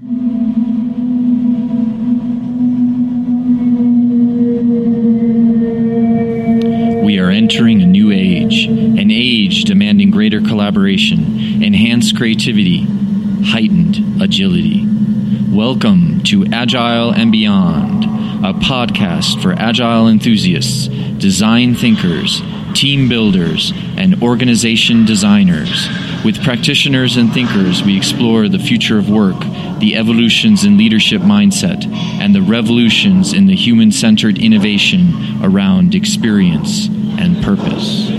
We are entering a new age, an age demanding greater collaboration, enhanced creativity, heightened agility. Welcome to Agile and Beyond, a podcast for agile enthusiasts, design thinkers, team builders, and organization designers. With practitioners and thinkers, we explore the future of work, the evolutions in leadership mindset, and the revolutions in the human centered innovation around experience and purpose.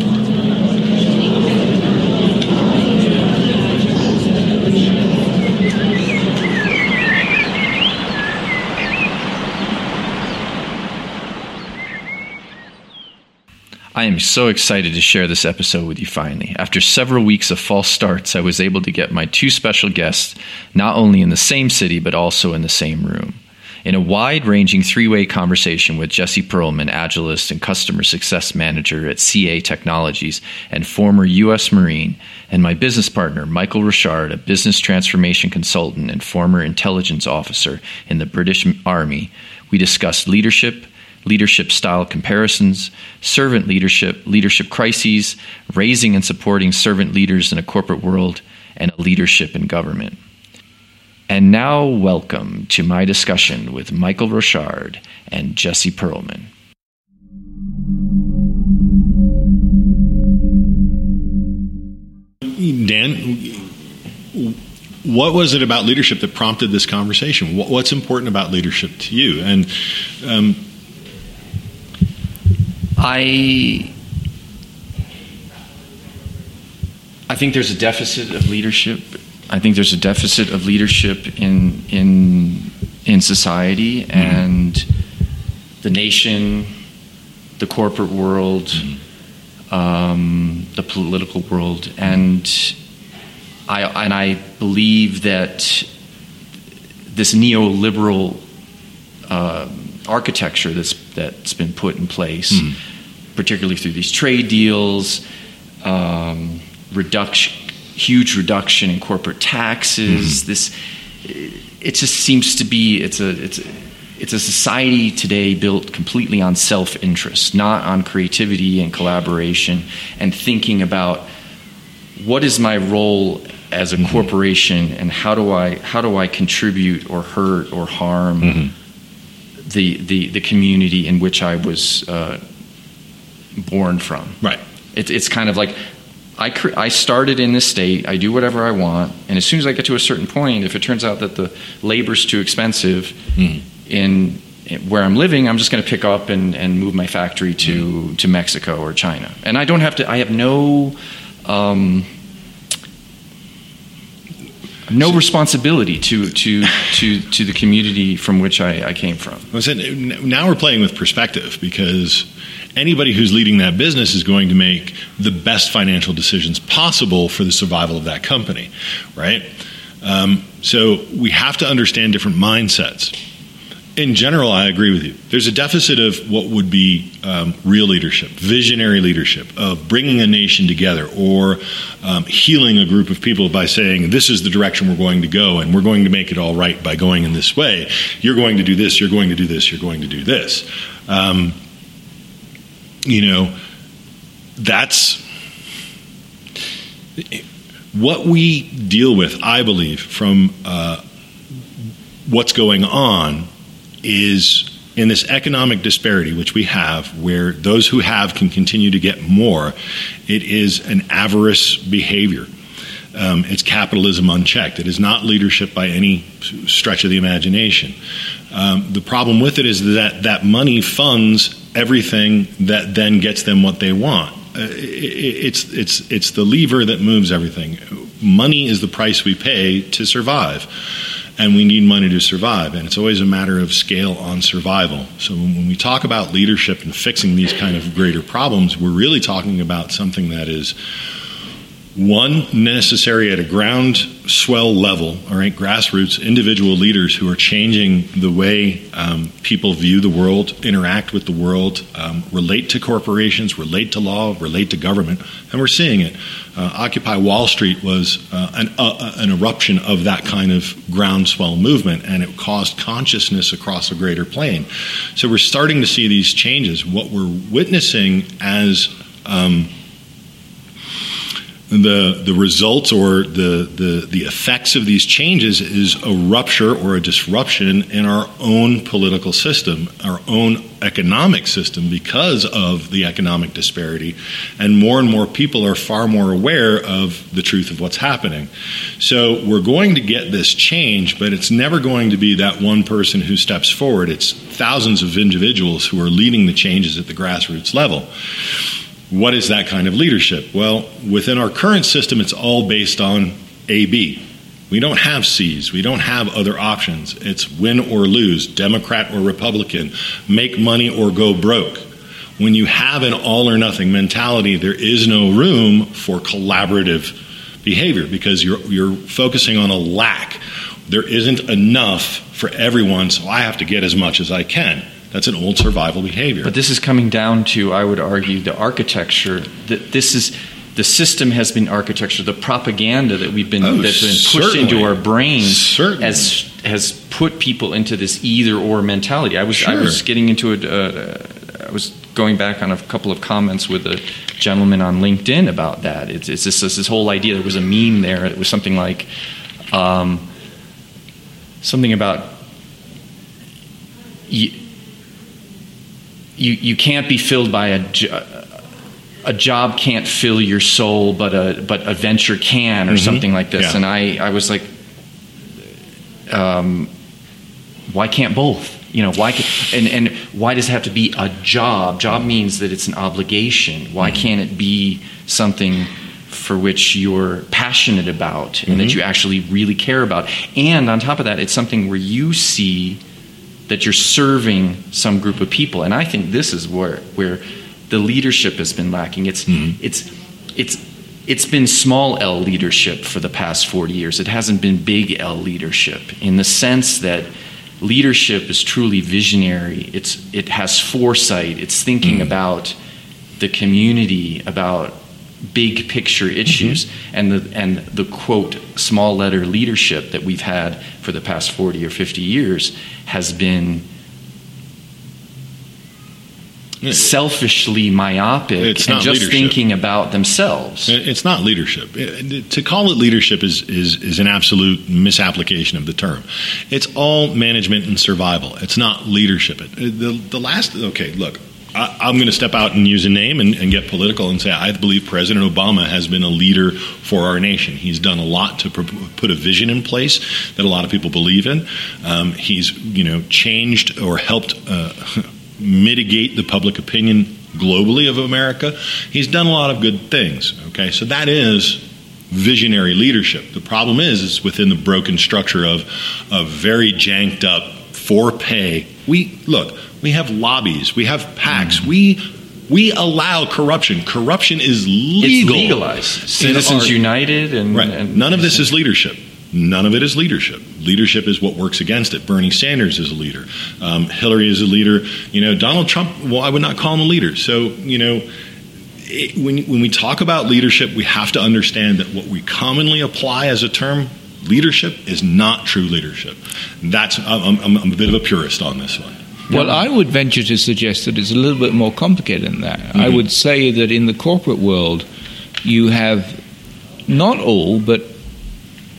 I am so excited to share this episode with you finally. After several weeks of false starts, I was able to get my two special guests not only in the same city, but also in the same room. In a wide ranging three way conversation with Jesse Perlman, Agilist and Customer Success Manager at CA Technologies and former U.S. Marine, and my business partner, Michael Richard, a business transformation consultant and former intelligence officer in the British Army, we discussed leadership leadership style comparisons, servant leadership, leadership crises, raising and supporting servant leaders in a corporate world, and a leadership in government. And now, welcome to my discussion with Michael Rochard and Jesse Perlman. Dan, what was it about leadership that prompted this conversation? What's important about leadership to you? And um, I I think there's a deficit of leadership. I think there's a deficit of leadership in in in society mm-hmm. and the nation, the corporate world, mm-hmm. um, the political world, and I and I believe that this neoliberal uh, architecture that's that's been put in place. Mm particularly through these trade deals, um, reduction, huge reduction in corporate taxes. Mm-hmm. This it just seems to be it's a it's a, it's a society today built completely on self interest, not on creativity and collaboration and thinking about what is my role as a mm-hmm. corporation and how do I how do I contribute or hurt or harm mm-hmm. the, the the community in which I was uh, born from. Right. It, it's kind of like I, cre- I started in this state, I do whatever I want, and as soon as I get to a certain point, if it turns out that the labor's too expensive mm. in, in, where I'm living, I'm just going to pick up and, and move my factory to, mm. to Mexico or China. And I don't have to, I have no. Um, no responsibility to, to, to, to the community from which I, I came from. Now we're playing with perspective because anybody who's leading that business is going to make the best financial decisions possible for the survival of that company, right? Um, so we have to understand different mindsets. In general, I agree with you. There's a deficit of what would be um, real leadership, visionary leadership, of bringing a nation together or um, healing a group of people by saying, This is the direction we're going to go, and we're going to make it all right by going in this way. You're going to do this, you're going to do this, you're going to do this. Um, you know, that's what we deal with, I believe, from uh, what's going on is in this economic disparity which we have, where those who have can continue to get more, it is an avarice behavior. Um, it's capitalism unchecked. It is not leadership by any stretch of the imagination. Um, the problem with it is that that money funds everything that then gets them what they want. Uh, it's it's it's the lever that moves everything. Money is the price we pay to survive, and we need money to survive. And it's always a matter of scale on survival. So when we talk about leadership and fixing these kind of greater problems, we're really talking about something that is one necessary at a ground swell level, all right, grassroots, individual leaders who are changing the way um, people view the world, interact with the world, um, relate to corporations, relate to law, relate to government, and we're seeing it. Uh, Occupy Wall Street was uh, an, uh, uh an eruption of that kind of groundswell movement, and it caused consciousness across a greater plane. So we're starting to see these changes. What we're witnessing as um, the the results or the, the the effects of these changes is a rupture or a disruption in our own political system, our own economic system because of the economic disparity, and more and more people are far more aware of the truth of what's happening. So we're going to get this change, but it's never going to be that one person who steps forward. It's thousands of individuals who are leading the changes at the grassroots level. What is that kind of leadership? Well, within our current system, it's all based on AB. We don't have C's. We don't have other options. It's win or lose, Democrat or Republican, make money or go broke. When you have an all or nothing mentality, there is no room for collaborative behavior because you're, you're focusing on a lack. There isn't enough for everyone, so I have to get as much as I can. That's an old survival behavior. But this is coming down to, I would argue, the architecture. That this is the system has been architecture. The propaganda that we've been oh, that's been pushed into our brains certainly. has has put people into this either or mentality. I was sure. I was getting into it. Uh, I was going back on a couple of comments with a gentleman on LinkedIn about that. It's, it's this, this whole idea. There was a meme there. It was something like um, something about you, you you can't be filled by a, a job can't fill your soul, but a, but a venture can, or mm-hmm. something like this. Yeah. And I, I was like, um, why can't both? You know, why can, and, and why does it have to be a job? Job means that it's an obligation. Why mm-hmm. can't it be something for which you're passionate about and mm-hmm. that you actually really care about? And on top of that, it's something where you see that you're serving some group of people. And I think this is where where the leadership has been lacking. It's mm-hmm. it's it's it's been small L leadership for the past 40 years. It hasn't been big L leadership in the sense that leadership is truly visionary. It's it has foresight. It's thinking mm-hmm. about the community, about big picture issues mm-hmm. and the and the quote small letter leadership that we've had for the past 40 or 50 years has been selfishly myopic and just leadership. thinking about themselves. It's not leadership. To call it leadership is, is, is an absolute misapplication of the term. It's all management and survival. It's not leadership. The, the last, okay, look, I, am going to step out and use a name and, and, get political and say I believe President Obama has been a leader for our nation. He's done a lot to put a vision in place that a lot of people believe in. Um, he's you know changed or helped uh, mitigate the public opinion globally of America. He's done a lot of good things. Okay, so that is visionary leadership. The problem is, is within the broken structure of a very janked up for pay. We look we have lobbies. We have PACs. Mm. We we allow corruption. Corruption is legal. It's legalized. Citizens our, United and, right. and none of this is leadership. None of it is leadership. Leadership is what works against it. Bernie Sanders is a leader. Um, Hillary is a leader. You know, Donald Trump. Well, I would not call him a leader. So you know. It, when, when we talk about leadership, we have to understand that what we commonly apply as a term leadership is not true leadership. That's I'm, I'm, I'm a bit of a purist on this one. Well, I would venture to suggest that it's a little bit more complicated than that. Mm-hmm. I would say that in the corporate world, you have not all, but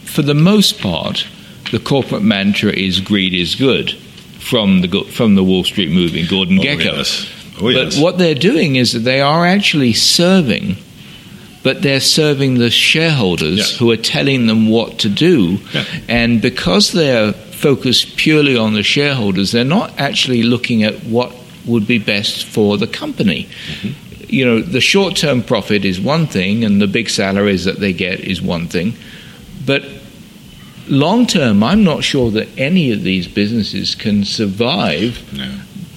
for the most part, the corporate mantra is greed is good from the from the Wall Street movie, Gordon oh, Gekko. Yes. Oh, yes. But what they're doing is that they are actually serving, but they're serving the shareholders who are telling them what to do, yeah. and because they're focused purely on the shareholders. They're not actually looking at what would be best for the company. Mm-hmm. You know, the short term profit is one thing, and the big salaries that they get is one thing. But long term, I'm not sure that any of these businesses can survive no.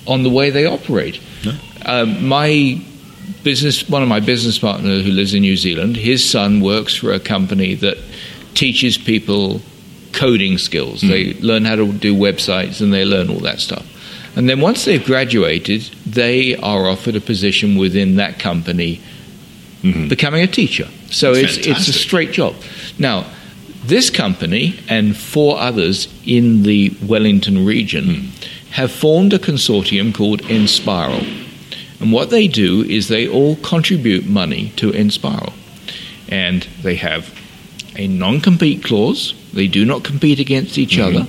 on the way they operate. No. Uh, my business. One of my business partners who lives in New Zealand, his son works for a company that teaches people coding skills. Mm. They learn how to do websites and they learn all that stuff. And then once they've graduated, they are offered a position within that company, Mhm. becoming a teacher. So That's it's it's a straight job. Now, this company and four others in the Wellington region Hmm. have formed a consortium called Enspiral. And what they do is they all contribute money to Enspiral. And they have a non compete clause, they do not compete against each Mm-hmm. other.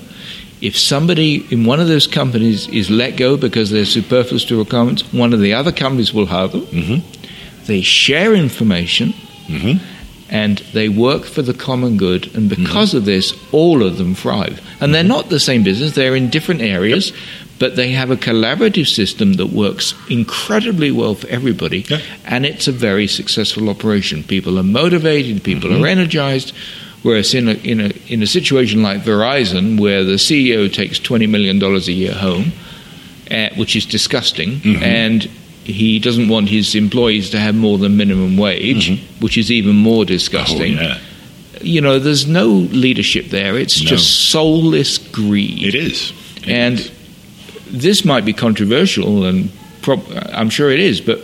If somebody in one of those companies is let go because they're superfluous to requirements, one of the other companies will hire them. Mhm. They share information Mhm. and they work for the common good. And because of this, all of them thrive. And they're not the same business, they're in different areas, but they have a collaborative system that works incredibly well for everybody. Yeah. And it's a very successful operation. People are motivated, people are energized. Whereas in a, in, a, in a situation like Verizon, where the CEO takes $20 million a year home, uh, which is disgusting, and he doesn't want his employees to have more than minimum wage, which is even more Oh, disgusting. yeah. You know, there's no leadership there. It's No. just soulless greed. It is. It And is. this might be controversial, and prob- I'm sure it is, but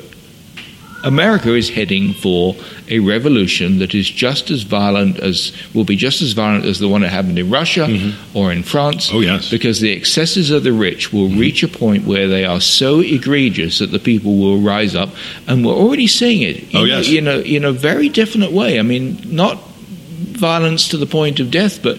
America is heading for a revolution that is just as violent as will be just as violent as the one that happened in Russia or in France. Mm-hmm. Oh, yes. Mm-hmm. because the excesses of the rich will reach a point where they are so egregious that the people will rise up, and we're already seeing it. Oh, in, yes. in a in a very definite way. I mean, not violence to the point of death, but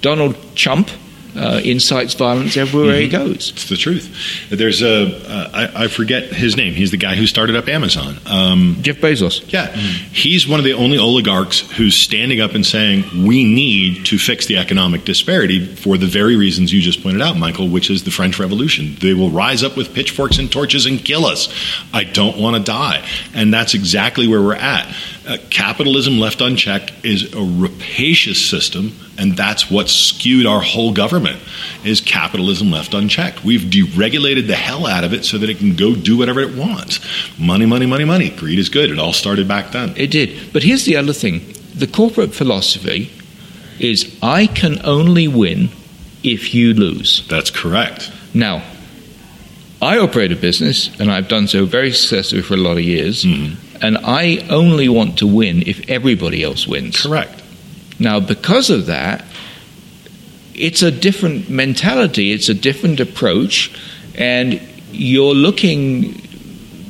Donald Trump uh, incites violence everywhere he goes. It's the truth. There's a uh, I, I forget his name. He's the guy who started up Amazon. Um, Jeff Bezos. yeah, he's one of the only oligarchs who's standing up and saying we need to fix the economic disparity for the very reasons you just pointed out, Michael, which is the French Revolution. They will rise up with pitchforks and torches and kill us. I don't want to die, and that's exactly where we're at. Uh, capitalism left unchecked is a rapacious system, and that's what skewed our whole government. Is capitalism left unchecked? We've deregulated the hell out of it so that it can go do whatever it wants. Money, money, money, money. Greed is good. It all started back then. It did. But here's the other thing the corporate philosophy is I can only win if you lose. That's correct. Now, I operate a business, and I've done so very successfully for a lot of years, hmm. and I only want to win if everybody else wins. Correct. Now, because of that, it's a different mentality, it's a different approach, and you're looking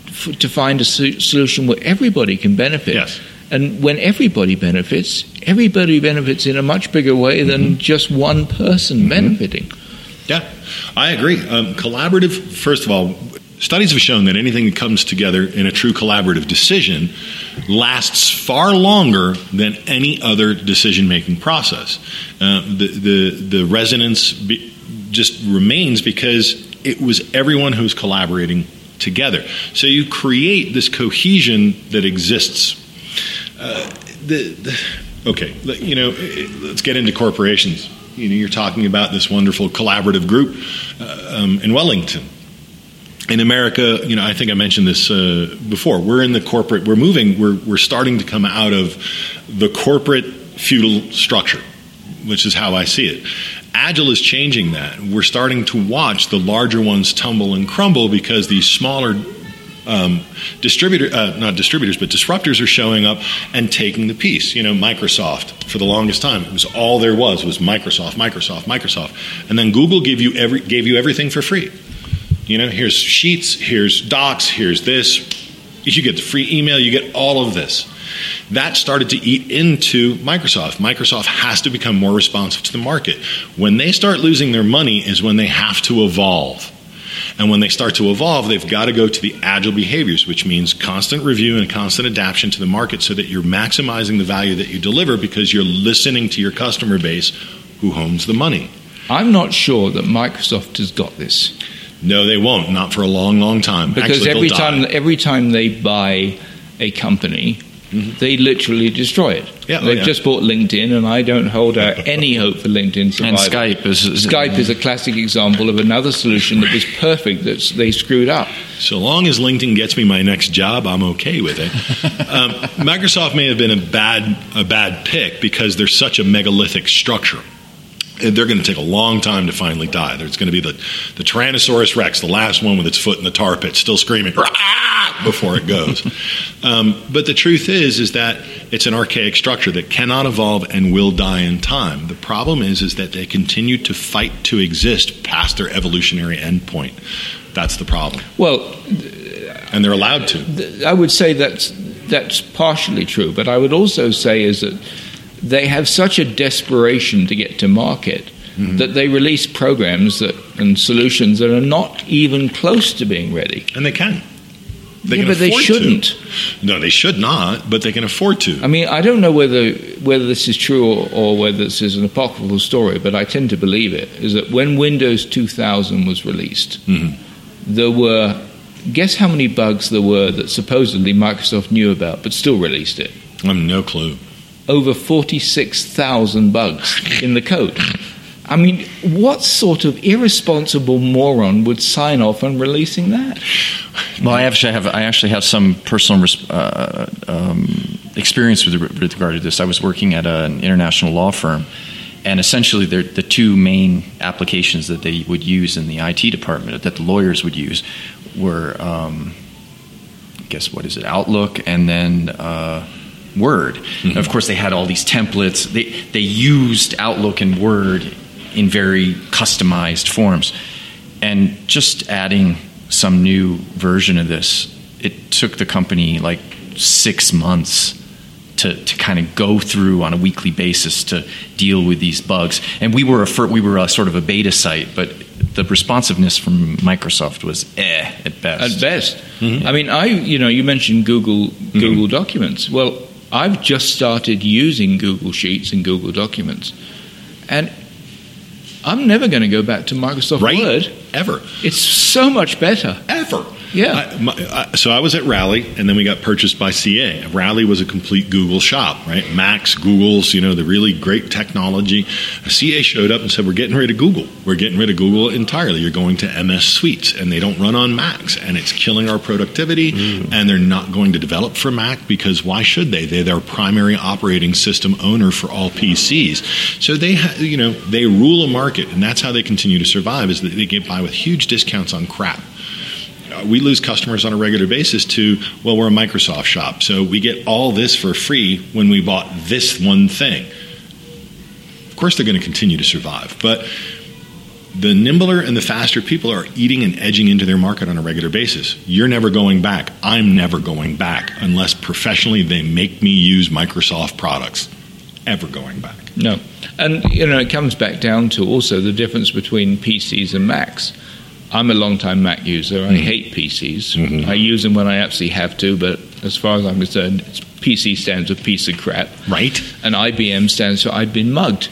f- to find a so- solution where everybody can benefit. Yes. And when everybody benefits, everybody benefits in a much bigger way than mm-hmm. just one person mm-hmm. benefiting. Yeah, I agree. Um, collaborative, first of all, studies have shown that anything that comes together in a true collaborative decision lasts far longer than any other decision making process. Uh, the, the, the resonance be, just remains because it was everyone who's collaborating together. So you create this cohesion that exists. Uh, the, the, okay, you know, let's get into corporations. You know, you're talking about this wonderful collaborative group uh, um, in Wellington. In America, you know, I think I mentioned this uh, before. We're in the corporate. We're moving. We're we're starting to come out of the corporate feudal structure, which is how I see it. Agile is changing that. We're starting to watch the larger ones tumble and crumble because these smaller um, distributor, uh, not distributors, but disruptors are showing up and taking the piece. You know, Microsoft for the longest time it was all there was was Microsoft, Microsoft, Microsoft, and then Google gave you every gave you everything for free. You know, here's Sheets, here's Docs, here's this. You get the free email, you get all of this. That started to eat into Microsoft. Microsoft has to become more responsive to the market. When they start losing their money is when they have to evolve. And when they start to evolve, they've got to go to the agile behaviors, which means constant review and constant adaptation to the market so that you're maximizing the value that you deliver because you're listening to your customer base who owns the money. I'm not sure that Microsoft has got this No, they won't. Not for a long, long time. because Actually, every time die. every time they buy a company, they literally destroy it. Mm-hmm. Yeah, oh, They've yeah. just bought LinkedIn, and I don't hold out any hope for LinkedIn survival. And Skype is- is- Skype is a classic example of another solution that was perfect that they screwed up. So long as LinkedIn gets me my next job, I'm okay with it. um, Microsoft may have been a bad a bad pick because they're such a megalithic structure. They're going to take a long time to finally die. There's going to be the, the Tyrannosaurus Rex, the last one with its foot in the tar pit, still screaming "Rah!" before it goes. um, but the truth is, is that it's an archaic structure that cannot evolve and will die in time. The problem is, is that they continue to fight to exist past their evolutionary endpoint. That's the problem Well, and they're allowed to. I would say that's that's partially true, but I would also say is that they have such a desperation to get to market Mm-hmm. that they release programs that and solutions that are not even close to being ready. And they can. They Yeah, can but they shouldn't. To. No, they should not, but they can afford to. I mean, I don't know whether whether this is true or, or whether this is an apocryphal story, but I tend to believe it. Is that when Windows 2000 was released, Mhm. there were guess how many bugs there were that supposedly Microsoft knew about, but still released it. I have no clue. Over 46,000 bugs in the code. I mean, what sort of irresponsible moron would sign off on releasing that? Well, I actually have I actually have some personal uh, um, experience with, with regard to this. I was working at an international law firm, and essentially, the two main applications that they would use in the IT department that the lawyers would use were, um, guess what is it, Outlook, and then. Uh, Word. And of course, they had all these templates. They they used Outlook and Word in very customized forms, and just adding some new version of this, it took the company like six months to, to kind of go through on a weekly basis to deal with these bugs. And we were a fir- we were a sort of a beta site, but the responsiveness from Microsoft was eh at best. At best. I mean, I you know you mentioned Google Google Documents. Well, I've just started using Google Sheets and Google Documents, and I'm never going to go back to Microsoft Right? Word. Ever. It's so much better. Ever. Yeah. I, my, I, so I was at Rally, and then we got purchased by CA. Rally was a complete Google shop, right? Macs, Googles, you know, the really great technology. CA showed up and said, "We're getting rid of Google. We're getting rid of Google entirely. You're going to MS Suites, and they don't run on Macs, and it's killing our productivity. Mm. And they're not going to develop for Mac because why should they? They're their primary operating system owner for all PCs. So they, ha- you know, they rule a market, and that's how they continue to survive. Is that they get by with huge discounts on crap Uh, we lose customers on a regular basis to well we're a microsoft shop. So we get all this for free when we bought this one thing. Of course they're going to continue to survive but the nimbler and the faster people are eating and edging into their market on a regular basis. You're never going back. I'm never going back unless professionally they make me use microsoft products. Ever going back. No, and you know it comes back down to also the difference between PCs and Macs. I'm a long-time Mac user. I mm-hmm. hate PCs. Mm-hmm. I use them when I absolutely have to, but as far as I'm concerned, it's PC stands for piece of crap, right. And IBM stands for I've been mugged.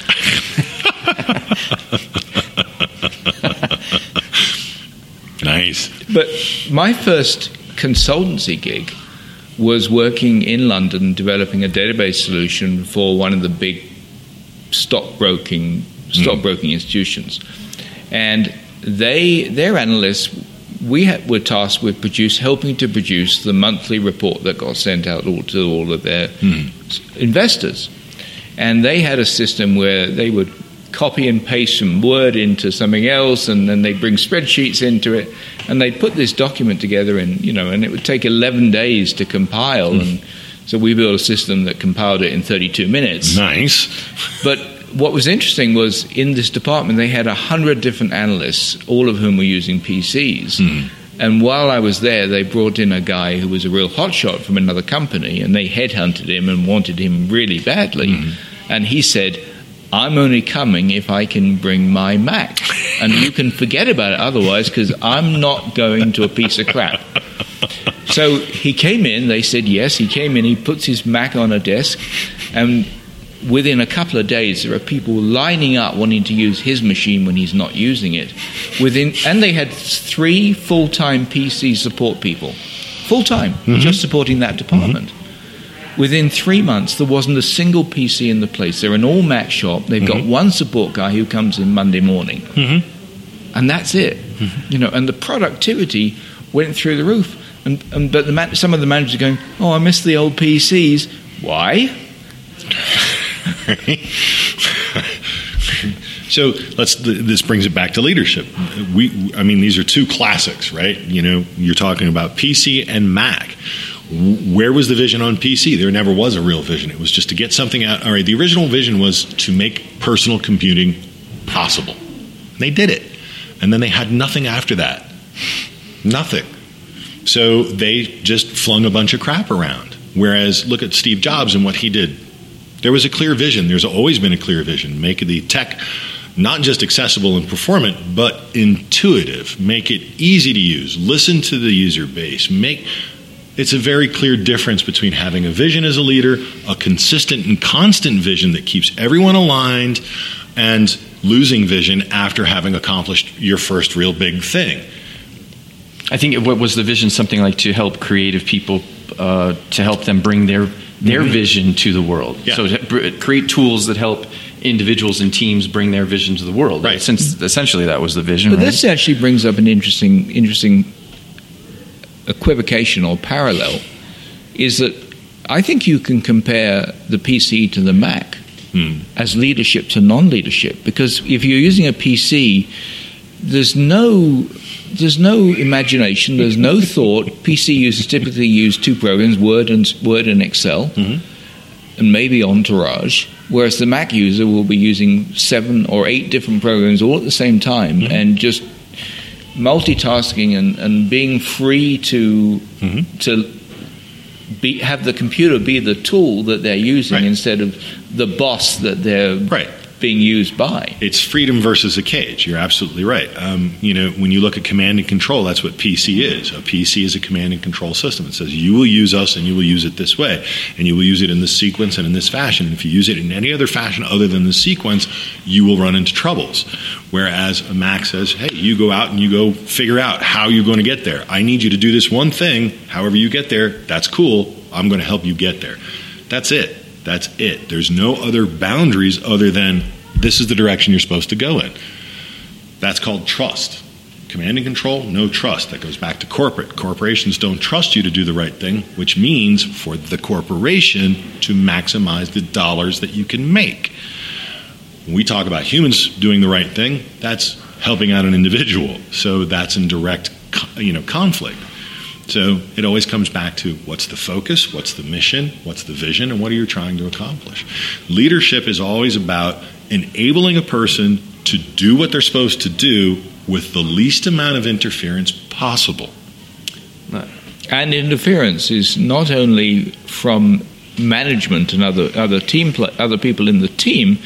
nice. But my first consultancy gig was working in London developing a database solution for one of the big stockbroking mm-hmm. stockbroking institutions, and they their analysts we had, were tasked with produce helping to produce the monthly report that got sent out all to all of their s- investors, and they had a system where they would copy and paste some word into something else and then they bring spreadsheets into it and they put this document together and you know and it would take 11 days to compile. Hmm. And so we built a system that compiled it in 32 minutes. Nice. But what was interesting was in this department they had 100 different analysts all of whom were using PCs hmm. and while I was there, they brought in a guy who was a real hotshot from another company, and they headhunted him and wanted him really badly. Hmm. And he said, I'm only coming if I can bring my Mac. And you can forget about it otherwise, because I'm not going to a piece of crap. So he came in, they said yes. He came in, he puts his Mac on a desk, and within a couple of days, there are people lining up wanting to use his machine when he's not using it. Within, and they had three full time PC support people, full time, mm-hmm. just supporting that department. Mm-hmm. Within three months, there wasn't a single PC in the place. They're an all Mac shop. They've got mm-hmm. one support guy who comes in Monday morning, and that's it. You know, and the productivity went through the roof. And, and but the man, some of the managers are going, "Oh, I miss the old PCs." Why? So let's. This brings it back to leadership. We, I mean, these are two classics, right? You know, you're talking about PC and Mac. Where was the vision on PC? There never was a real vision. It was just to get something out. All right, the original vision was to make personal computing possible. They did it, and then they had nothing after that. Nothing. So they just flung a bunch of crap around. Whereas, look at Steve Jobs and what he did. There was a clear vision. There's always been a clear vision. Make the tech not just accessible and performant, but intuitive. Make it easy to use. Listen to the user base. Make it's a very clear difference between having a vision as a leader, a consistent and constant vision that keeps everyone aligned, and losing vision after having accomplished your first real big thing. I think what was the vision something like to help creative people uh, to help them bring their their mm-hmm. vision to the world. Yeah. So create tools that help individuals and teams bring their vision to the world. Right. Since essentially that was the vision. But right? this actually brings up an interesting interesting equivocation or parallel. Is that I think you can compare the PC to the Mac Hmm. as leadership to non-leadership because if you're using a PC, there's no there's no imagination, there's no thought. PC users typically use two programs, Word and Word and Excel, mm-hmm. and maybe Entourage. Whereas the Mac user will be using seven or eight different programs all at the same time mm-hmm. and just multitasking and, and being free to mm-hmm. to be, have the computer be the tool that they're using Right. instead of the boss that they're Right. Being used by. It's freedom versus a cage. You're absolutely right. Um, you know, when you look at command and control, that's what PC is. A PC is a command and control system. It says you will use us and you will use it this way, and you will use it in this sequence and in this fashion. And If you use it in any other fashion other than the sequence, you will run into troubles. Whereas a Mac says, hey, you go out and you go figure out how you're going to get there. I need you to do this one thing. However you get there, that's cool. I'm going to help you get there. That's it. That's it. There's no other boundaries other than this is the direction you're supposed to go in. That's called trust. Command and control, no trust. That goes back to corporate. Corporations don't trust you to do the right thing, which means for the corporation to maximize the dollars that you can make. When we talk about humans doing the right thing, that's helping out an individual. So that's in direct you know, conflict. So it always comes back to what's the focus, what's the mission, what's the vision, and what are you trying to accomplish. Leadership is always about enabling a person to do what they're supposed to do with the least amount of interference possible. And interference is not only from management and other other team other people in the team.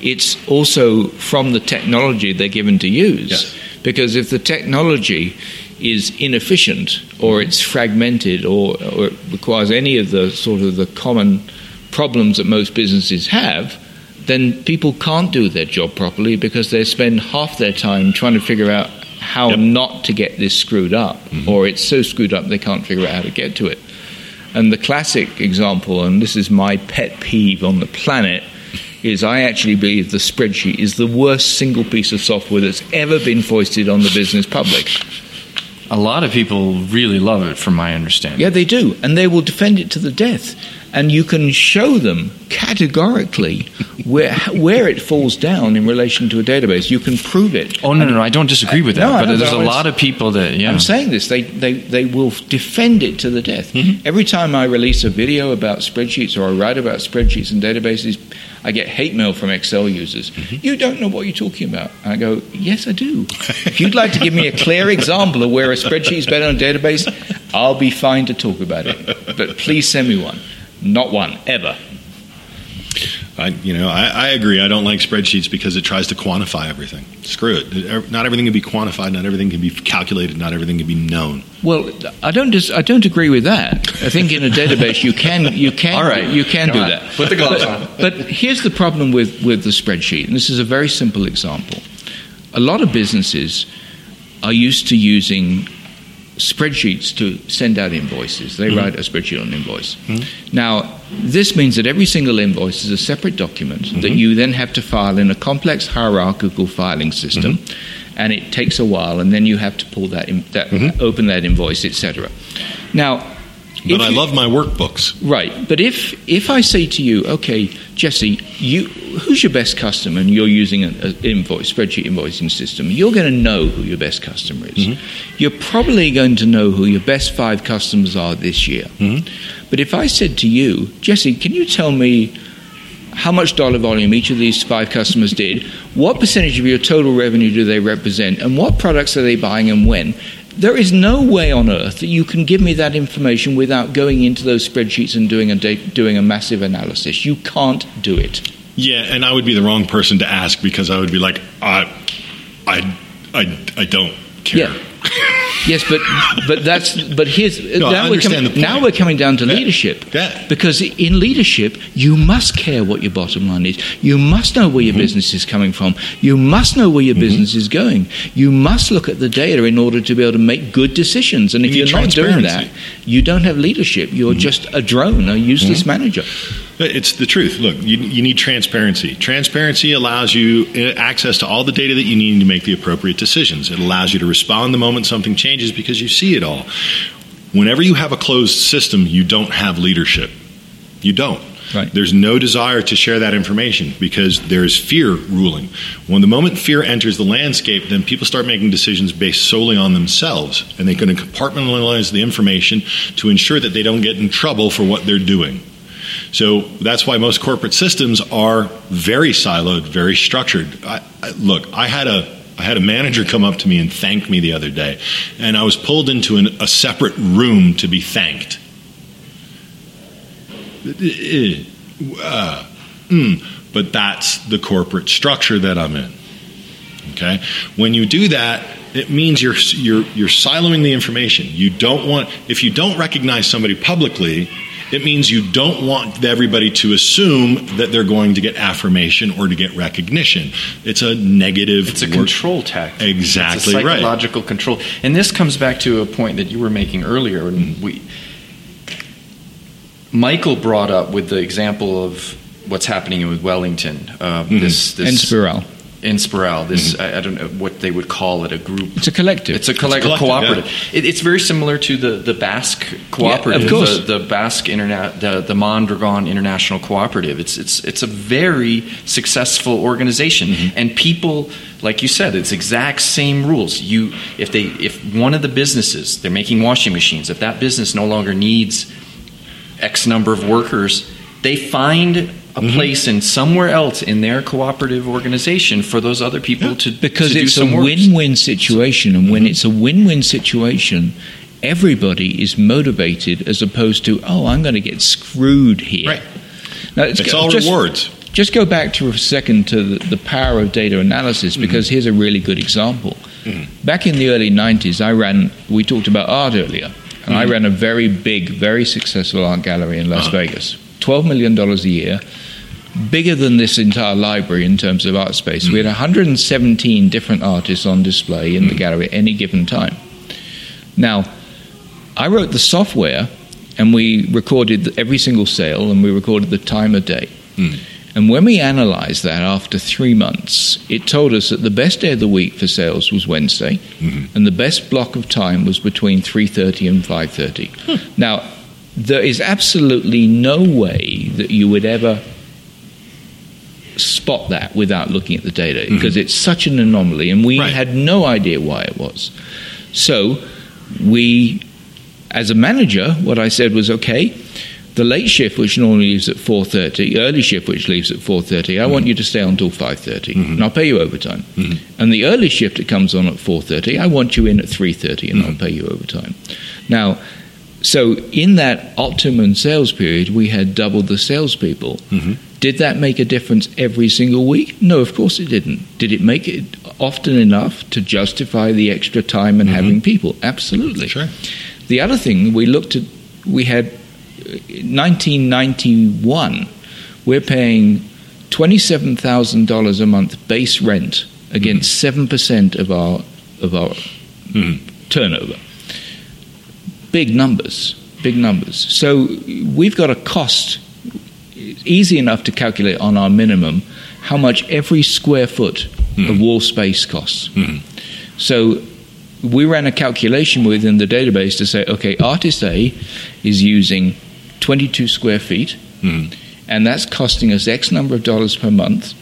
It's also from the technology they're given to use. Yes. Because if the technology is inefficient or it's fragmented or, or it requires any of the sort of the common problems that most businesses have, then people can't do their job properly because they spend half their time trying to figure out how Yep. not to get this screwed up, mm-hmm. or it's so screwed up they can't figure out how to get to it. And the classic example, and this is my pet peeve on the planet, is I actually believe the spreadsheet is the worst single piece of software that's ever been foisted on the business public. A lot of people really love it, from my understanding. Yeah, they do, and they will defend it to the death. And you can show them categorically where where it falls down in relation to a database. You can prove it. Oh no, no, no, I don't disagree with uh, that. No, but there's a lot of people that yeah. I'm saying this. They, they, they will defend it to the death. Mm-hmm. Every time I release a video about spreadsheets or I write about spreadsheets and databases, I get hate mail from Excel users. Mm-hmm. You don't know what you're talking about. And I go, yes, I do. if you'd like to give me a clear example of where a spreadsheet is better than a database, I'll be fine to talk about it. But please send me one. Not one, ever. I, you know, I, I agree. I don't like spreadsheets because it tries to quantify everything. Screw it. Not everything can be quantified. Not everything can be calculated. Not everything can be known. Well, I don't. Dis- I don't agree with that. I think in a database you can you can All right. you can Come do on. that. Put the gloves but, on. But here's the problem with with the spreadsheet, and this is a very simple example. A lot of businesses are used to using spreadsheets to send out invoices. They Mm-hmm. write a spreadsheet on invoice. Now, this means that every single invoice is a separate document that Mm-hmm. you then have to file in a complex hierarchical filing system, Mm-hmm. and it takes a while, and then you have to pull that, in, that open that invoice, etc. Now, Mm-hmm. But I you- love my workbooks. Right, but if if I say to you, okay, Jesse, you who's your best customer, and you're using an invoice spreadsheet invoicing system, you're going to know who your best customer is. Mm-hmm. You're probably going to know who your best five customers are this year. Mm-hmm. But if I said to you, Jesse, can you tell me how much dollar volume each of these five customers did, what percentage of your total revenue do they represent, and what products are they buying and when? There is no way on earth that you can give me that information without going into those spreadsheets and doing a da- doing a massive analysis. You can't do it. Yeah, and I would be the wrong person to ask because I would be like, I, I, I, I don't care. Yeah. Yes, but but that's but here's No, I now, we're coming, now we're coming down to Yeah. leadership. Yeah. Because in leadership, you must care what your bottom line is. You must know where your Mm-hmm. business is coming from. You must know where your business is going. You must look at the data in order to be able to make good decisions. And if You you're not doing that. Mm-hmm. you don't have leadership. You're just a drone, a useless manager. It's the truth. Look, you, you need transparency. Transparency allows you uh, access to all the data that you need to make the appropriate decisions. It allows you to respond the moment something changes because you see it all. Whenever you have a closed system, you don't have leadership. You don't. Right. There's no desire to share that information because there's fear ruling. When the moment fear enters the landscape, then people start making decisions based solely on themselves, and they're going to compartmentalize the information to ensure that they don't get in trouble for what they're doing. So that's why most corporate systems are very siloed, very structured. I, I, look, I had a I had a manager come up to me and thank me the other day, and I was pulled into an, a separate room to be thanked. Uh, mm, but that's the corporate structure that I'm in. Okay, when you do that, it means you're you're you're siloing the information. You don't want if you don't recognize somebody publicly, it means you don't want everybody to assume that they're going to get affirmation or to get recognition. It's a negative. It's a work- control tactic. Exactly it's a right. psychological control. And this comes back to a point that you were making earlier, and we. Michael brought up with the example of what's happening with Wellington. Uh, This, this And Spiral. Enspiral. This I, I don't know what they would call it. A group. It's a collective. It's a collective, collective, cooperative. It, it's very similar to the, the Basque cooperative, of course. the, the Basque internet, the, the Mondragon International Cooperative. It's it's it's a very successful organization, Mm-hmm. and people, like you said, it's exact same rules. You if they if one of the businesses they're making washing machines, if that business no longer needs X number of workers, they find a Mm-hmm. place in somewhere else in their cooperative organization for those other people to because to do it's a some work. win-win situation and when mm-hmm. it's a win-win situation everybody is motivated as opposed to oh i'm going to get screwed here. Right. now, let's It's go- all just, rewards. just go back to a second to the, the power of data analysis mm-hmm. because here's a really good example. Mm-hmm. Back in the early 90s i ran we talked about art earlier and i ran a very big very successful art gallery in las uh-huh. vegas. $12 million a year bigger than this entire library in terms of art space. We had hmm. 117 different artists on display in the hmm. gallery at any given time. Now, I wrote the software and we recorded every single sale and we recorded the time of day. Hmm. And when we analyzed that after three months, it told us that the best day of the week for sales was Wednesday, mm-hmm. and the best block of time was between 3:30 and 5:30. Now, there is absolutely no way that you would ever spot that without looking at the data mm-hmm. because it's such an anomaly and we Right. had no idea why it was. So we as a manager what I said was okay the late shift which normally leaves at 4:30 early shift which leaves at 4:30 I want mm-hmm. you to stay on until 5:30 mm-hmm. and I'll pay you overtime. And the early shift that comes on at 4:30 I want you in at 3:30 and I'll pay you overtime. Now so in that optimum sales period, we had doubled the salespeople. Did that make a difference every single week? No, of course it didn't. Did it make it often enough to justify the extra time and mm-hmm. having people? Absolutely. Sure. The other thing we looked at, we had uh, 1991. We're paying twenty-seven thousand dollars a month base rent against mm-hmm. seven percent of our of our mm-hmm. turnover. big numbers, big numbers. So we've got a cost easy enough to calculate on our minimum how much every square foot Hmm. of wall space costs. So we ran a calculation within the database to say, okay, artist A is using 22 square feet, Mhm. and that's costing us X number of dollars per month.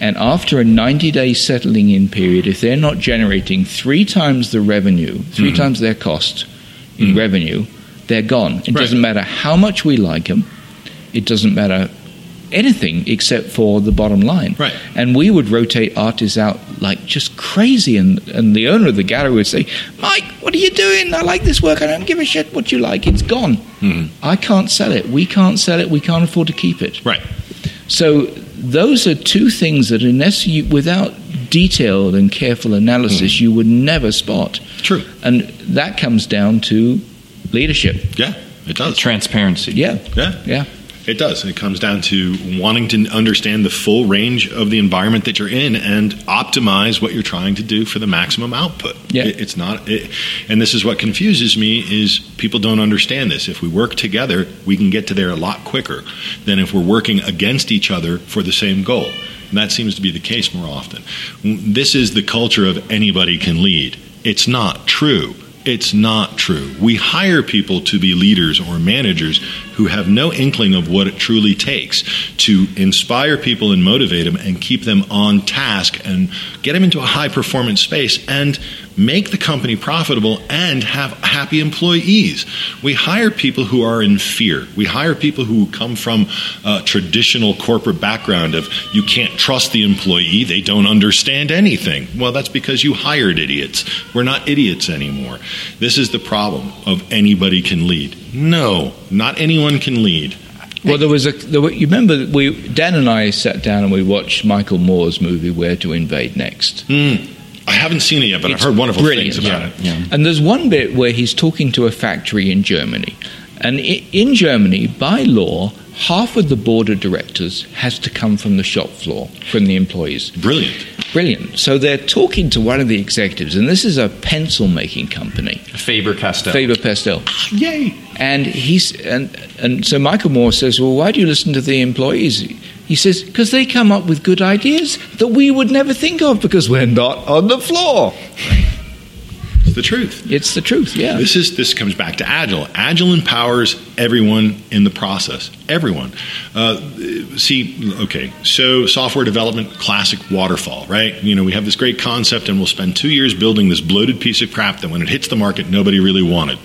And after a 90 day settling in period, if they're not generating three times the revenue, 3 Mhm. times their cost in revenue, they're gone. It Right. doesn't matter how much we like them, it doesn't matter anything except for the bottom line. Right. And we would rotate artists out like just crazy. And, and the owner of the gallery would say, Mike, what are you doing? I like this work. I don't give a shit what you like. It's gone. Mhm. I can't sell it. We can't sell it. We can't afford to keep it. Right. So those are two things that, unless you, without detailed and careful analysis, you would never spot. True. And that comes down to leadership. Yeah, it does. Transparency. Yeah. Yeah. Yeah. It does. It comes down to wanting to understand the full range of the environment that you're in and optimize what you're trying to do for the maximum output. Yeah. It- it's not, it, and this is what confuses me is people don't understand this. If we work together, we can get to there a lot quicker than if we're working against each other for the same goal. And that seems to be the case more often. This is the culture of anybody can lead. It's not true. It's not true. We hire people to be leaders or managers who have no inkling of what it truly takes to inspire people and motivate them and keep them on task and get them into a high performance space and make the company profitable and have happy employees. We hire people who are in fear. We hire people who come from a traditional corporate background of you can't trust the employee, they don't understand anything. Well, that's because you hired idiots. We're not idiots anymore. This is the problem of anybody can lead. No, not anyone can lead. Well, there was a. There were, you remember we Dan and I sat down and we watched Michael Moore's movie Where to Invade Next. Mm. I haven't seen it yet, but It's I've heard wonderful brilliant, things about yeah, it. yeah. And there's one bit where he's talking to a factory in Germany, and in Germany, by law, half of the board of directors has to come from the shop floor, from the employees. Brilliant. Brilliant. So they're talking to one of the executives, and this is a pencil making company, Faber Castell. Faber Castell. Yay. And he's and and so Michael Moore says, "Well, why do you listen to the employees?" He says, "Because they come up with good ideas that we would never think of because we're not on the floor." It's the truth. It's the truth. Yeah. This is this comes back to agile. Agile empowers everyone in the process. Everyone. Uh, see, okay. So software development, classic waterfall, right? You know, we have this great concept, and we'll spend two years building this bloated piece of crap that, when it hits the market, nobody really wanted.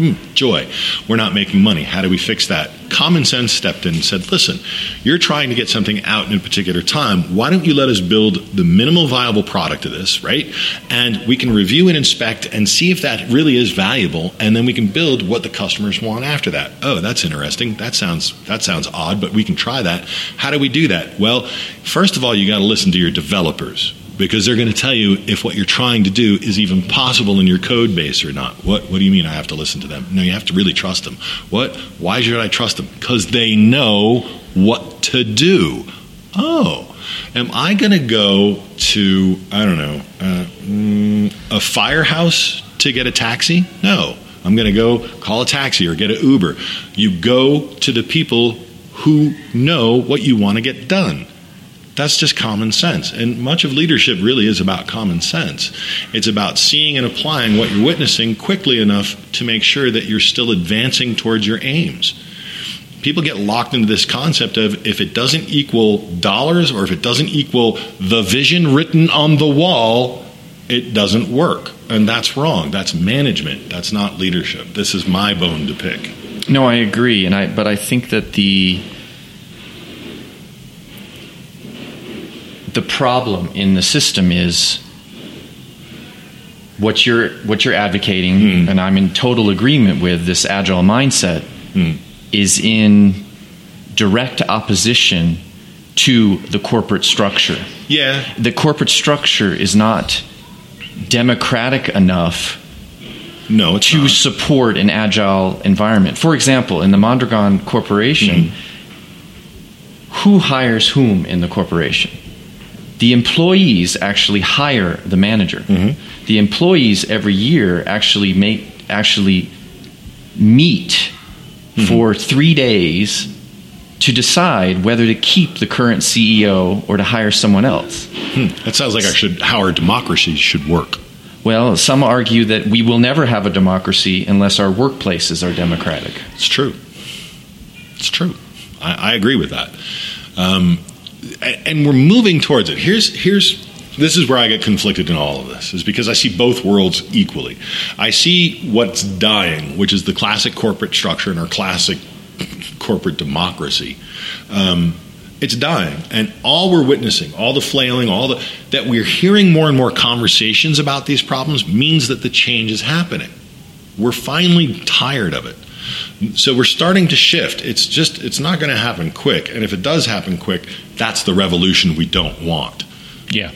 Hmm, joy. We're not making money. How do we fix that? Common sense stepped in and said, listen, you're trying to get something out in a particular time. Why don't you let us build the minimal viable product of this, right? And we can review and inspect and see if that really is valuable, and then we can build what the customers want after that. Oh, that's interesting. That sounds that sounds odd, but we can try that. How do we do that? Well, first of all, you got to listen to your developers because they're going to tell you if what you're trying to do is even possible in your code base or not. What What do you mean I have to listen to them? No, you have to really trust them. What? Why should I trust them? Because they know what to do. Oh, am I going to go to I don't know uh, mm, a firehouse to get a taxi? No, I'm going to go call a taxi or get an Uber. You go to the people who know what you want to get done. That's just common sense. And much of leadership really is about common sense. It's about seeing and applying what you're witnessing quickly enough to make sure that you're still advancing towards your aims. People get locked into this concept of if it doesn't equal dollars or if it doesn't equal the vision written on the wall, it doesn't work. And that's wrong. That's management. That's not leadership. This is my bone to pick. No, I agree, and I but I think that the the problem in the system is what you're what you're advocating, Hmm. and I'm in total agreement with this agile mindset, Hmm. is in direct opposition to the corporate structure. Yeah. The corporate structure is not democratic enough No, to not. support an agile environment. For example, in the Mondragon Corporation, who hires whom in the corporation? The employees actually hire the manager. Mm-hmm. The employees every year actually make actually meet mm-hmm. for three days to decide whether to keep the current CEO or to hire someone else. Hmm. That sounds like should, how our democracy should work. Well, some argue that we will never have a democracy unless our workplaces are democratic. It's true. It's true. I, I agree with that. Um, and, we're moving towards it. Here's here's this is where I get conflicted in all of this, is because I see both worlds equally. I see what's dying, which is the classic corporate structure and our classic corporate democracy. Um, it's dying, and all we're witnessing, all the flailing, all the that we're hearing more and more conversations about these problems means that the change is happening. We're finally tired of it. So we're starting to shift. It's just it's not going to happen quick, and if it does happen quick, that's the revolution we don't want. Yeah.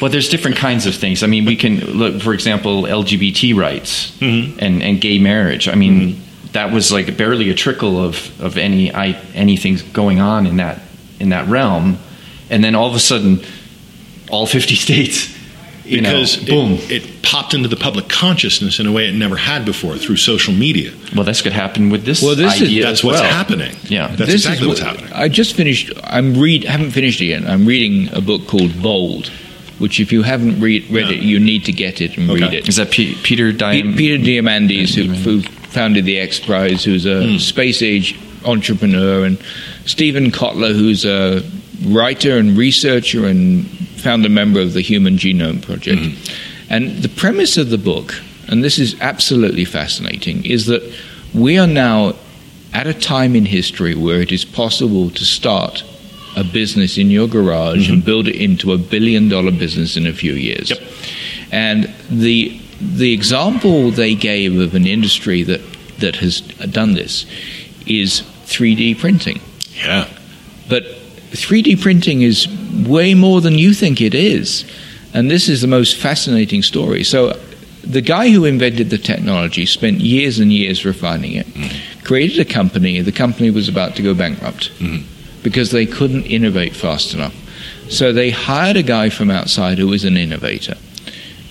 Well, there's different kinds of things. I mean, we can look, for example, LGBT rights Mhm. and, and gay marriage. I mean, that was like barely a trickle of, of any I, anything going on in that in that realm, and then all of a sudden, all 50 states, you because know, boom. It, it popped into the public consciousness in a way it never had before through social media. well, this could happen with this. Well, this is- That's as what's well. happening. Yeah. that's This is exactly what's happening. I just finished. I'm read. Haven't finished it yet. I'm reading a book called Bold, which if you haven't read read No. it, you need to get it and Okay. read it. Is that P- Peter Pe- Diam- Peter Diamandis, who, who founded the X Prize, who's a Hmm. space age entrepreneur, and Steven Kotler, who's a writer and researcher and founder member of the Human Genome Project. Hmm. And the premise of the book, and this is absolutely fascinating, is that we are now at a time in history where it is possible to start a business in your garage and build it into a billion dollar business in a few years. Yep. And the the example they gave of an industry that that has done this is 3D printing. Yeah. But 3D printing is way more than you think it is. And this is the most fascinating story. So, the guy who invented the technology spent years and years refining it, mm-hmm. created a company. The company was about to go bankrupt mm-hmm. because they couldn't innovate fast enough. So, they hired a guy from outside who was an innovator.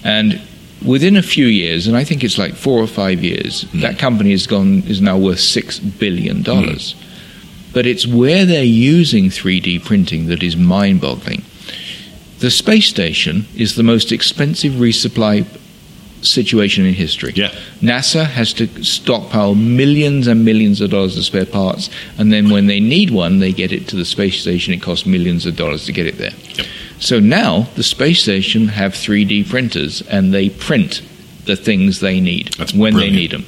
And within a few years, and I think it's like four or five years, mm-hmm. that company has gone is now worth six billion dollars. But it's where they're using 3D printing that is mind-boggling. The space station is the most expensive resupply situation in history. Yeah. NASA has to stockpile millions and millions of dollars of spare parts, and then when they need one, they get it to the space station. It costs millions of dollars to get it there. Yep. So now the space station have 3D printers, and they print the things they need That's when brilliant. they need them.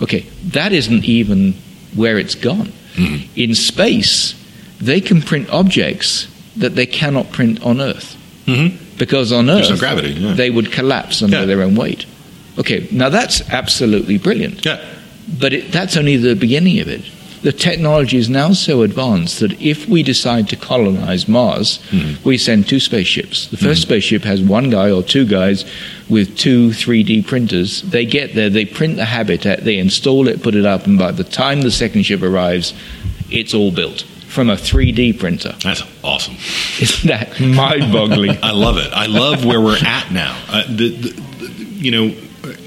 Okay, that isn't even where it's gone. Mm-hmm. In space, they can print objects that they cannot print on Earth Mm-hmm. because on Earth no gravity, yeah. they would collapse under Yeah. their own weight. Okay, now that's absolutely brilliant, Yeah. but it, that's only the beginning of it. The technology is now so advanced that if we decide to colonize Mars, Mm-hmm. we send two spaceships. The 1st spaceship has one guy or two guys with two 3D printers. They get there, they print the habitat, they install it, put it up, and by the time the second ship arrives, it's all built from a 3D printer. That's awesome. Isn't that mind boggling? I love it. I love where we're at now. Uh, the, the, the, you know,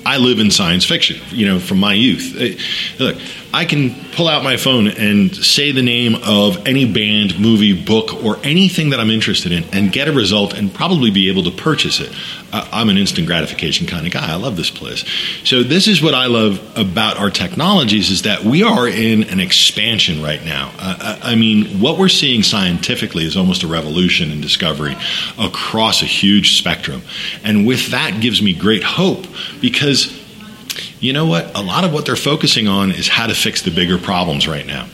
I live in science fiction. You know, from my youth. Uh, look, I can pull out my phone and say the name of any band, movie, book, or anything that I'm interested in, and get a result, and probably be able to purchase it. Uh, I'm an instant gratification kind of guy. I love this place. So this is what I love about our technologies is that we are in an expansion right now. Uh, I I mean, what we're seeing scientifically is almost a revolution in discovery across a huge spectrum, and with that gives me great hope because you know what? A lot of what they're focusing on is how to fix the bigger problems right now.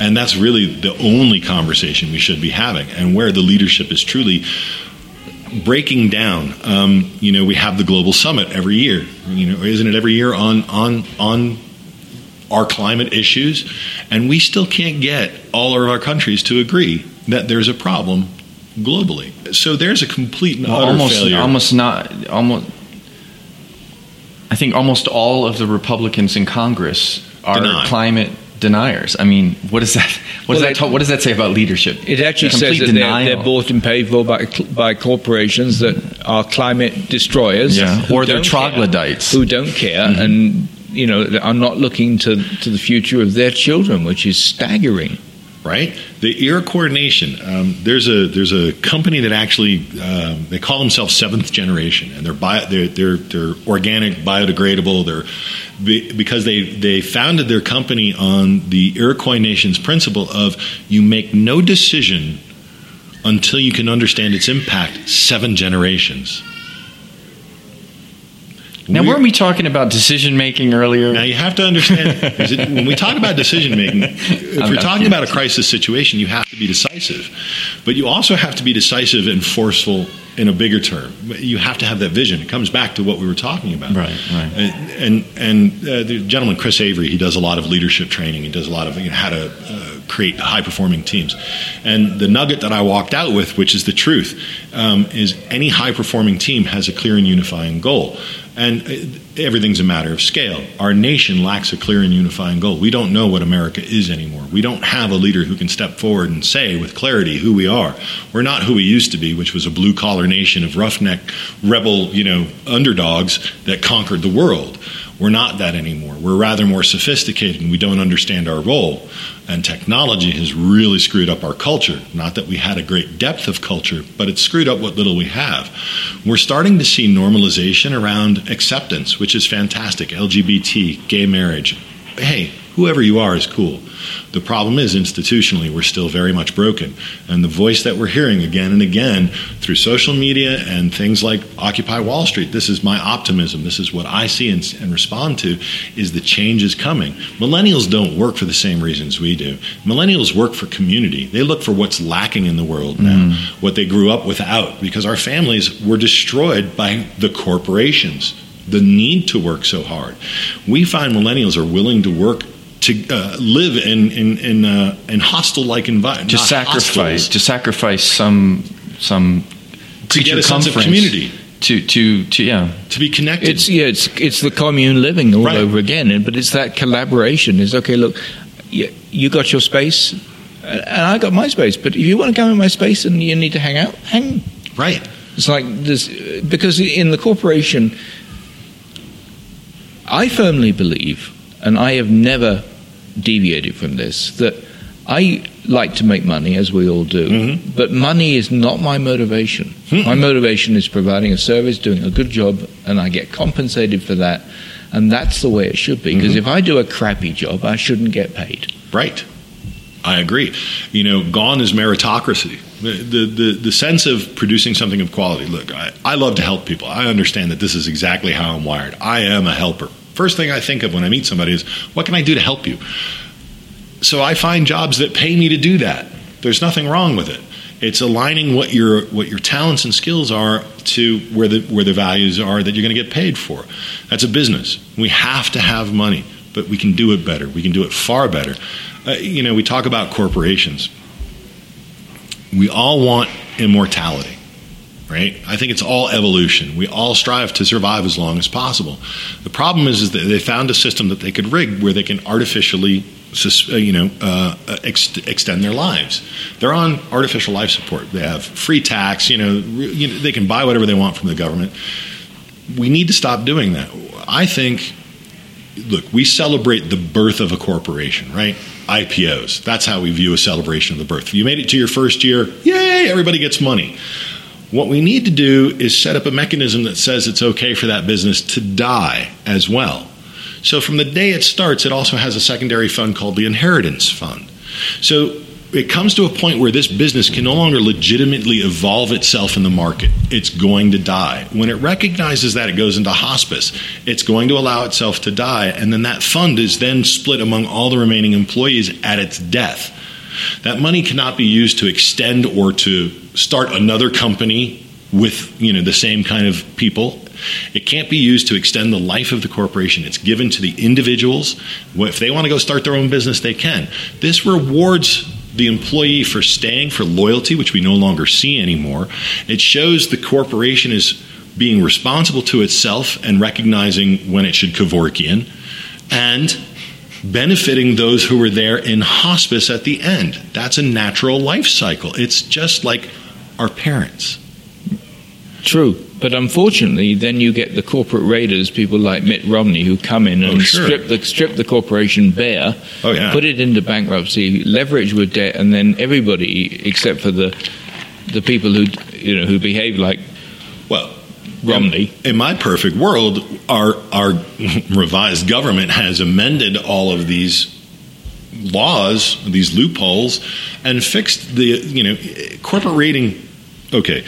And that's really the only conversation we should be having, and where the leadership is truly breaking down. Um, you know, we have the global summit every year. You know, isn't it every year on on on our climate issues? And we still can't get all of our countries to agree that there's a problem globally. So there's a complete and Well, utter almost, failure. almost not, almost. I think almost all of the Republicans in Congress are Deny. climate deniers. I mean, what is that? What Well, does that? they- talk, what does that say about leadership? It actually Complete says that they're, they're bought and paid for by, by corporations that are climate destroyers, Yeah, or they're don't care- troglodytes. who don't care mm-hmm. and you know, are not looking to, to the future of their children, which is staggering. Right, the Iroquois Nation. Um, there's a there's a company that actually um, they call themselves Seventh Generation, and they're bio, they're, they're they're organic, biodegradable. They're because they they founded their company on the Iroquois Nation's principle of you make no decision until you can understand its impact seven generations. Now, weren't we talking about decision making earlier? Now, you have to understand it, when we talk about decision making, if we're talking about a crisis situation, you have to be decisive. But you also have to be decisive and forceful in a bigger term. You have to have that vision. It comes back to what we were talking about. Right, right. And, and uh, the gentleman, Chris Avery, he does a lot of leadership training. He does a lot of you know, how to uh, create high performing teams. And the nugget that I walked out with, which is the truth, um, is any high performing team has a clear and unifying goal. And everything's a matter of scale. Our nation lacks a clear and unifying goal. We don't know what America is anymore. We don't have a leader who can step forward and say with clarity who we are. We're not who we used to be, which was a blue collar nation of roughneck, rebel, you know, underdogs that conquered the world. We're not that anymore. We're rather more sophisticated and we don't understand our role. And technology has really screwed up our culture. Not that we had a great depth of culture, but it's screwed up what little we have. We're starting to see normalization around acceptance, which is fantastic. LGBT, gay marriage. Hey, whoever you are is cool. The problem is, institutionally, we're still very much broken. And the voice that we're hearing again and again through social media and things like Occupy Wall Street, this is my optimism, this is what I see and, and respond to, is the change is coming. Millennials don't work for the same reasons we do. Millennials work for community. They look for what's lacking in the world now, mm. what they grew up without, because our families were destroyed by the corporations the need to work so hard. We find millennials are willing to work to uh, live in in in, uh, in hostile like environment to sacrifice to sacrifice some some to get a sense of community to to to yeah to be connected. It's yeah, it's it's the commune living all right. over again, but it's that collaboration. Is okay. Look, you, you got your space, and I got my space. But if you want to come in my space and you need to hang out, hang. Right. It's like this because in the corporation, I firmly believe, and I have never deviated from this that I like to make money, as we all do, mm-hmm. but money is not my motivation. Mm-hmm. My motivation is providing a service, doing a good job, and I get compensated for that. And that's the way it should be. Because mm-hmm. if I do a crappy job, I shouldn't get paid. Right. I agree. You know, gone is meritocracy. The, the, the, the, sense of producing something of quality. Look, I, I love to help people. I understand that this is exactly how I'm wired. I am a helper. First thing I think of when I meet somebody is, what can I do to help you? So I find jobs that pay me to do that. There's nothing wrong with it. It's aligning what your what your talents and skills are to where the where the values are that you're going to get paid for. That's a business. We have to have money, but we can do it better. We can do it far better. Uh, you know, we talk about corporations. We all want immortality right? I think it's all evolution. We all strive to survive as long as possible. The problem is, is that they found a system that they could rig where they can artificially, uh, you know, uh, ex- extend their lives. They're on artificial life support. They have free tax. You know, you know, they can buy whatever they want from the government. We need to stop doing that. I think. Look, we celebrate the birth of a corporation, right? IPOs. That's how we view a celebration of the birth. You made it to your first year, yay, everybody gets money. What we need to do is set up a mechanism that says it's okay for that business to die as well. So from the day it starts, it also has a secondary fund called the inheritance fund. So it comes to a point where this business can no longer legitimately evolve itself in the market. It's going to die. When it recognizes that, it goes into hospice. It's going to allow itself to die, and then that fund is then split among all the remaining employees at its death. That money cannot be used to extend or to start another company with you know the same kind of people. It can't be used to extend the life of the corporation. It's given to the individuals. If they want to go start their own business, they can. This rewards the employee for staying, for loyalty, which we no longer see anymore. It shows the corporation is being responsible to itself and recognizing when it should Kevorkian. And benefiting those who were there in hospice at the end. That's a natural life cycle. It's just like our parents. True, but unfortunately, then you get the corporate raiders, people like Mitt Romney, who come in and Oh, sure. strip the strip the corporation bare, Oh, yeah. put it into bankruptcy, leverage with debt, and then everybody, except for the the people who you know who behave like Well, Romney. In my perfect world, our our revised government has amended all of these laws, these loopholes, and fixed the you know corporate rating. Okay,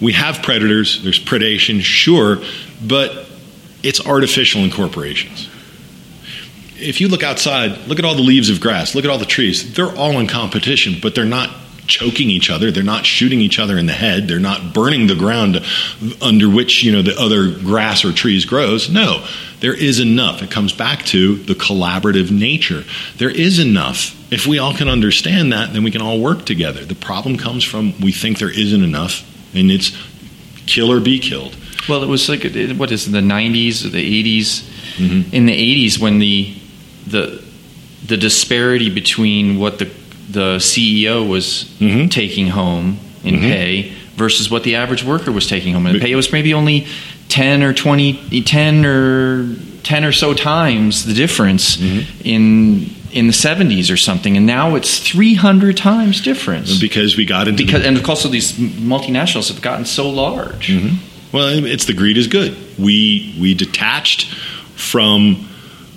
we have predators. There's predation, sure, but it's artificial in corporations. If you look outside, look at all the leaves of grass, look at all the trees. They're all in competition, but they're not choking each other. They're not shooting each other in the head. They're not burning the ground under which you know the other grass or trees grows. No, there is enough. It comes back to the collaborative nature. There is enough. If we all can understand that, then we can all work together. The problem comes from we think there isn't enough, and it's kill or be killed. Well, it was like what is it, the '90s or the '80s? Mhm. In the '80s, when the the the disparity between what the the CEO was Mhm. taking home in Mhm. pay versus what the average worker was taking home in pay, it was maybe only ten or 20, 10 or ten or so times the difference Mhm. in in the '70s or something, and now it's three hundred times difference. Because we got into the- Because and also these multinationals have gotten so large. Mhm. Well, it's the greed is good. We we detached from.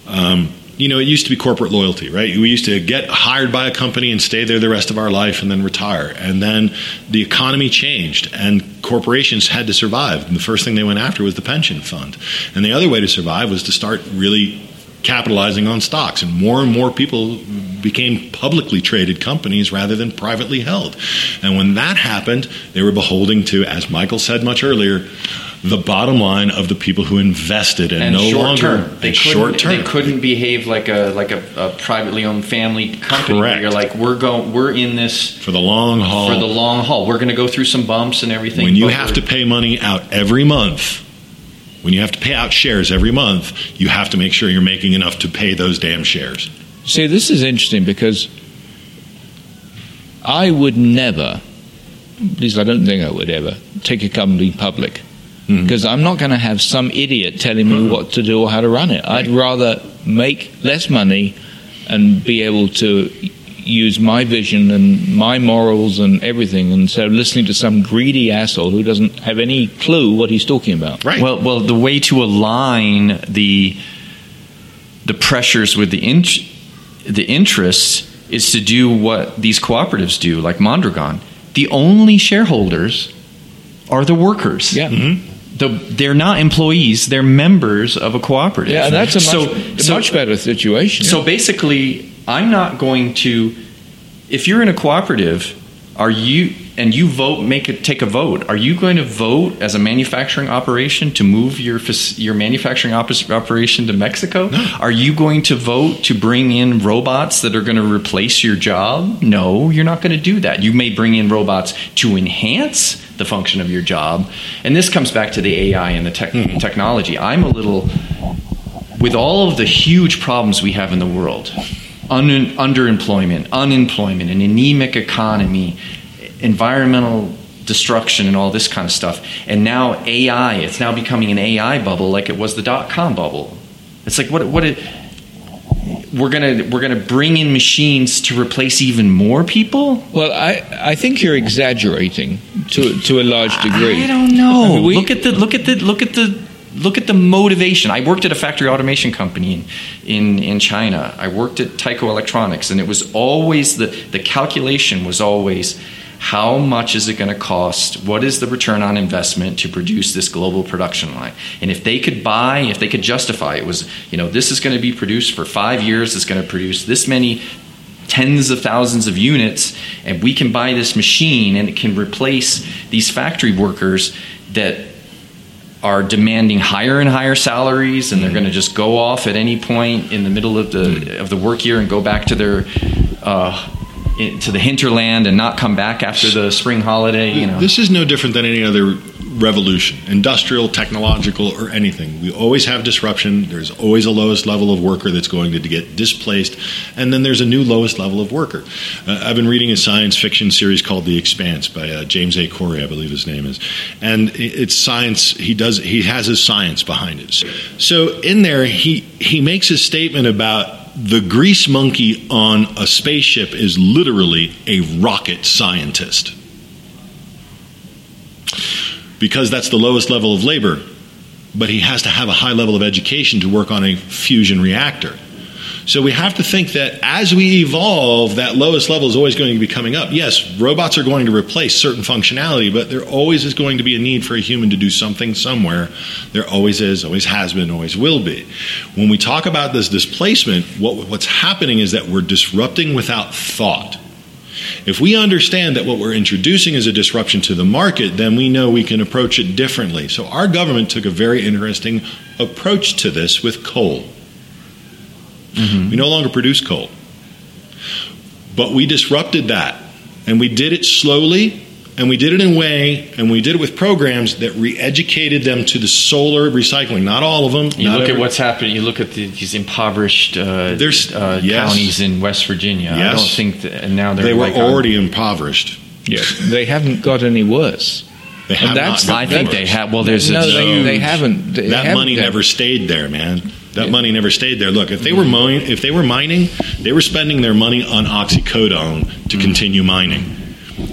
Um, you know, it used to be corporate loyalty, right? We used to get hired by a company and stay there the rest of our life and then retire. And then the economy changed and corporations had to survive. And the first thing they went after was the pension fund. And the other way to survive was to start really capitalizing on stocks. And more and more people became publicly traded companies rather than privately held. And when that happened, they were beholden to, as Michael said much earlier, the bottom line of the people who invested and, and no short longer term. They and couldn't, short term. They couldn't behave like a like a, a privately owned family company. Where Correct. you're like, we're going, we're in this for the long haul. for the long haul. We're going to go through some bumps and everything. when you have to pay money out every month, when you have to pay out shares every month, you have to make sure you're making enough to pay those damn shares. See, this is interesting because I would never, at least I don't think I would ever, take a company public. Mhm. Because I'm not going to have some idiot telling me what to do or how to run it. I'd rather make less money and be able to use my vision and my morals and everything instead of listening to some greedy asshole who doesn't have any clue what he's talking about. Right. Well, well, the way to align the the pressures with the in, the interests is to do what these cooperatives do, like Mondragon. The only shareholders are the workers. Yeah. Mhm. The, they're not employees; they're members of a cooperative. Yeah, that's a much, so, a so- much better situation. so basically, I'm not going to. If you're in a cooperative, are you and you vote, make it take a vote? Are you going to vote as a manufacturing operation to move your your manufacturing op- operation to Mexico? Are you going to vote to bring in robots that are going to replace your job? No, you're not going to do that. You may bring in robots to enhance the function of your job, and this comes back to the AI and the tech- mm-hmm. technology. I'm a little with all of the huge problems we have in the world un- underemployment, unemployment, an anemic economy, environmental destruction, and all this kind of stuff. And now AI, it's now becoming an AI bubble like it was the dot com bubble. It's like, what, what it, we're gonna we're gonna bring in machines to replace even more people. Well, I, I think you're exaggerating to to a large degree. I don't know. We- look at the look at the look at the look at the motivation. I worked at a factory automation company in in, in China. I worked at Tyco Electronics, and it was always the the calculation was always how much is it going to cost? What is the return on investment to produce this global production line? And if they could buy, if they could justify it was, you know, this is going to be produced for five years, it's going to produce this many tens of thousands of units and we can buy this machine and it can replace these factory workers that are demanding higher and higher salaries and they're going to just go off at any point in the middle of the of the work year and go back to their uh, to the hinterland and not come back after the spring holiday you know This is no different than any other revolution, industrial, technological, or anything. We always have disruption. There's always a lowest level of worker that's going to get displaced, and then there's a new lowest level of worker. Uh, I've been reading a science fiction series called The Expanse by uh, James A. Corey, I believe his name is, and it's science. He does he has his science behind it. So in there, he he makes a statement about the grease monkey on a spaceship is literally a rocket scientist because that's the lowest level of labor. But he has to have a high level of education to work on a fusion reactor. So we have to think that as we evolve, that lowest level is always going to be coming up. Yes, robots are going to replace certain functionality, but there always is going to be a need for a human to do something somewhere. There always is, always has been, always will be. When we talk about this displacement, what, what's happening is that we're disrupting without thought. If we understand that what we're introducing is a disruption to the market, then we know we can approach it differently. So our government took a very interesting approach to this with coal. Mm-hmm. We no longer produce coal. But we disrupted that. And we did it slowly and we did it in a way, and we did it with programs that re-educated them to the solar recycling. Not all of them. You look every, at what's happening. You look at the, these impoverished uh, There's, uh, yes. counties in West Virginia. Yes. I don't think that, and now they were like already on, impoverished. Yeah, they haven't got any worse. They have not. I think they have. Well, there's no, they, they, haven't. They that haven't money never stayed there, man. That yeah. money never stayed there. Look, if they were mining, if they were mining, they were spending their money on oxycodone to mm-hmm. continue mining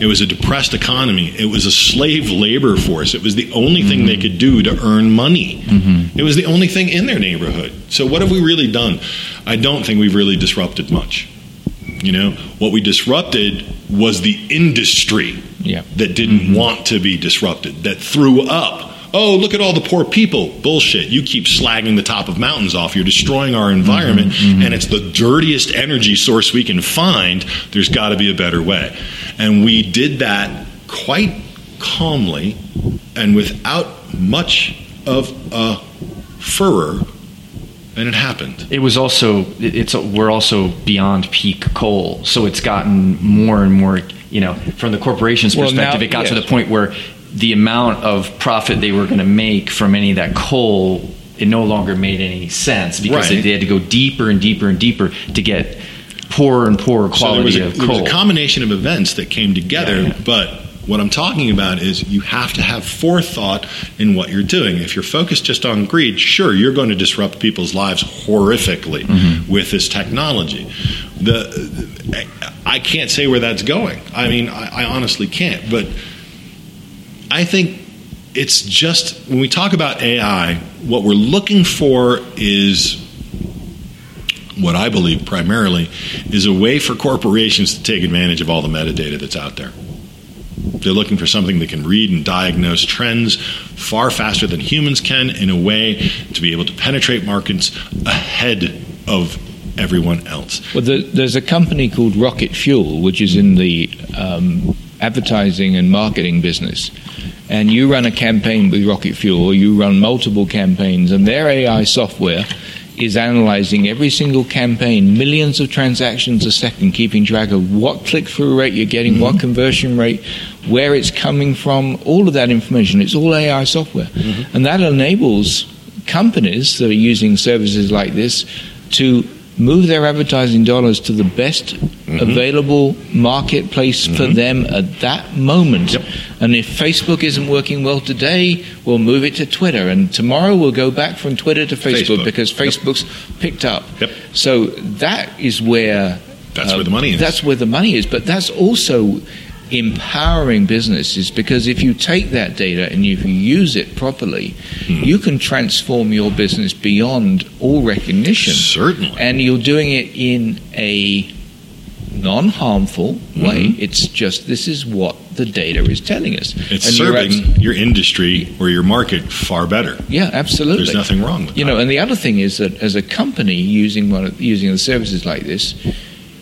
it was a depressed economy. It was a slave labor force. It was the only mm-hmm. thing they could do to earn money. Mm-hmm. It was the only thing in their neighborhood. So, what have we really done? I don't think we've really disrupted much. You know, what we disrupted was the industry yeah. that didn't mm-hmm. want to be disrupted, that threw up oh, look at all the poor people. Bullshit. You keep slagging the top of mountains off. You're destroying our environment, mm-hmm, mm-hmm. and it's the dirtiest energy source we can find. There's got to be a better way. And we did that quite calmly and without much of a furor and it happened. It was also it's we're also beyond peak coal, so it's gotten more and more. You know, from the corporation's well, perspective, now, it got yes. to the point where the amount of profit they were going to make from any of that coal it no longer made any sense because right. they, had to go deeper and deeper and deeper to get poorer and poorer quality so a, of coal. There was a combination of events that came together, yeah, yeah. but what I'm talking about is you have to have forethought in what you're doing. If you're focused just on greed, sure, you're going to disrupt people's lives horrifically mm-hmm. with this technology. The I can't say where that's going. I mean, I, I honestly can't, but I think it's just when we talk about AI, what we're looking for is what I believe primarily is a way for corporations to take advantage of all the metadata that's out there. They're looking for something that can read and diagnose trends far faster than humans can in a way to be able to penetrate markets ahead of everyone else. Well, the, there's a company called Rocket Fuel, which is in the um, advertising and marketing business and you run a campaign with Rocket Fuel, or you run multiple campaigns, and their AI software is analyzing every single campaign, millions of transactions a second, keeping track of what click through rate you're getting, mm-hmm. what conversion rate, where it's coming from, all of that information. It's all AI software. Mm-hmm. And that enables companies that are using services like this to move their advertising dollars to the best mm-hmm. available marketplace mm-hmm. for them at that moment. Yep. And if Facebook isn't working well today, we'll move it to Twitter. And tomorrow we'll go back from Twitter to Facebook, Facebook. because Facebook's yep. picked up. Yep. So that is where. That's uh, where the money is. That's where the money is. But that's also empowering businesses because if you take that data and if you use it properly, mm. you can transform your business beyond all recognition. Certainly. And you're doing it in a non harmful mm-hmm. way. It's just this is what the data is telling us. It's and serving abs- your industry or your market far better. Yeah, absolutely. There's nothing wrong with you that. know, and the other thing is that as a company using one of, using the services like this,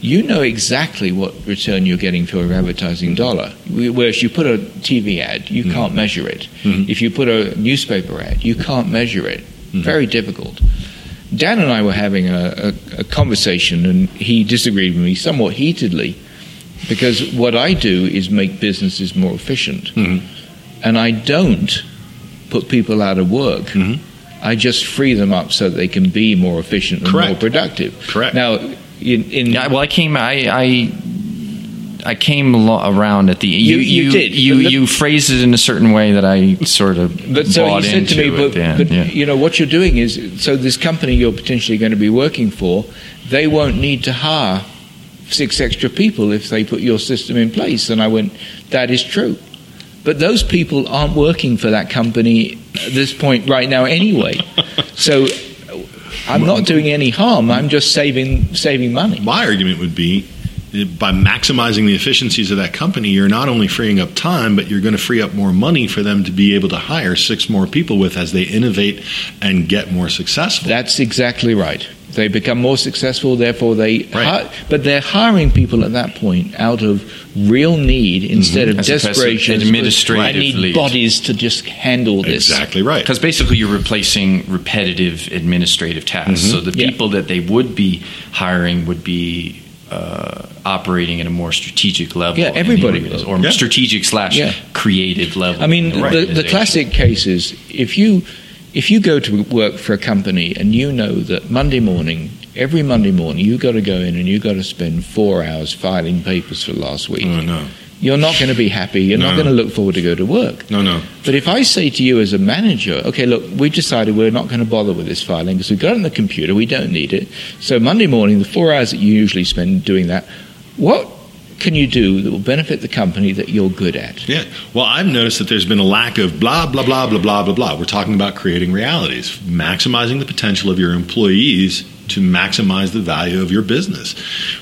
you know exactly what return you're getting for your advertising dollar. Whereas you put a TV ad, you mm-hmm. can't measure it. Mm-hmm. If you put a newspaper ad, you can't measure it. Mm-hmm. Very difficult. Dan and I were having a, a, a, conversation, and he disagreed with me somewhat heatedly because what I do is make businesses more efficient. Mm-hmm. And I don't put people out of work. Mm-hmm. I just free them up so they can be more efficient and Correct. more productive. Correct. Now, in, in Yeah, well, I came. I. I I came alo- around at the You- you you did. you, the- you phrased it in a certain way that I sort of But so bought he said to me, but, the but yeah. you know what you're doing is so this company you're potentially going to be working for, they won't need to hire six extra people if they put your system in place. And I went, that is true. But those people aren't working for that company at this point right now anyway. so I'm not doing any harm. I'm just saving saving money. My argument would be by maximizing the efficiencies of that company, you're not only freeing up time, but you're going to free up more money for them to be able to hire six more people with as they innovate and get more successful. That's exactly right. They become more successful, therefore they. Right. hi- but they're hiring people at that point out of real need instead of As opposed to desperation. administrative I need lead. bodies to just handle this. exactly right. Because basically, you're replacing repetitive administrative tasks. So the Yeah. people that they would be hiring would be uh, operating at a more strategic level. Yeah, everybody organiz- will. or Yeah. strategic slash Yeah. creative level. I mean, in the, the classic case is if you if you go to work for a company and you know that Monday morning, every Monday morning, you've got to go in and you've got to spend four hours filing papers for last week. Oh, no. You're not going to be happy. You're not No. going to look forward to go to work. No, no. But if I say to you as a manager, okay, look, we've decided we're not going to bother with this filing because we've got it on the computer, we don't need it. So Monday morning, the four hours that you usually spend doing that, what can you do that will benefit the company that you're good at? Yeah. Well, I've noticed that there's been a lack of blah, blah, blah, blah, blah, blah, blah. We're talking about creating realities, maximizing the potential of your employees to maximize the value of your business.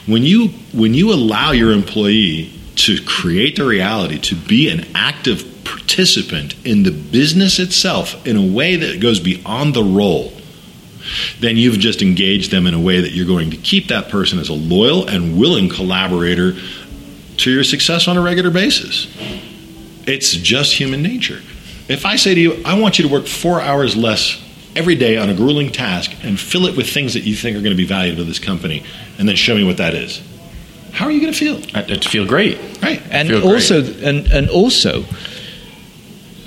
When you when you allow your employee to create the reality, to be an active participant in the business itself in a way that goes beyond the role, then you've just engaged them in a way that you're going to keep that person as a loyal and willing collaborator to your success on a regular basis. It's just human nature. If I say to you, I want you to work four hours less every day on a grueling task and fill it with things that you think are going to be valuable to this company, and then show me what that is, how are you going to feel? I, I'd feel great. Right. And great. also, and, and also,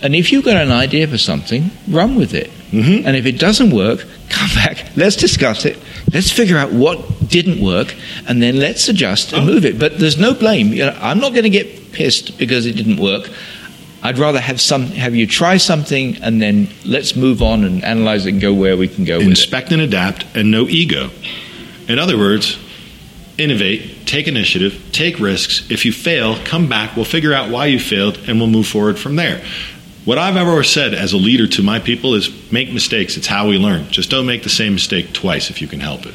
and if you've got an idea for something, run with it. Mhm. And if it doesn't work, come back. Let's discuss it. Let's figure out what didn't work, and then let's adjust and move it. But there's no blame. You know, I'm not going to get pissed because it didn't work. I'd rather have some have you try something and then let's move on and analyze it and go where we can go. Inspect and adapt, and no ego. In other words, innovate, take initiative, take risks. If you fail, come back. We'll figure out why you failed, and we'll move forward from there. What I've ever said as a leader to my people is make mistakes. It's how we learn. Just don't make the same mistake twice if you can help it.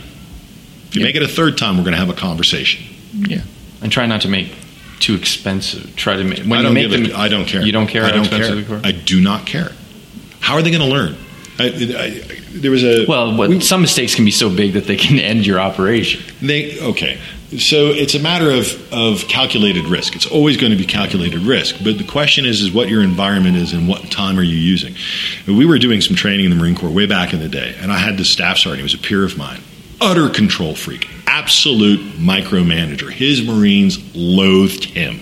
If you Yeah. make it a third time, we're going to have a conversation. Yeah. And try not to make too expensive. Try to make when I you don't make give them. I don't care. You don't care I how don't care. I do not care. How are they going to learn? I, I, there was a Well, what, some mistakes can be so big that they can end your operation. They okay. So it's a matter of, of calculated risk. It's always going to be calculated risk. But the question is, is what your environment is and what time are you using. We were doing some training in the Marine Corps way back in the day, and I had this staff sergeant. He was a peer of mine, utter control freak, absolute micromanager. His Marines loathed him.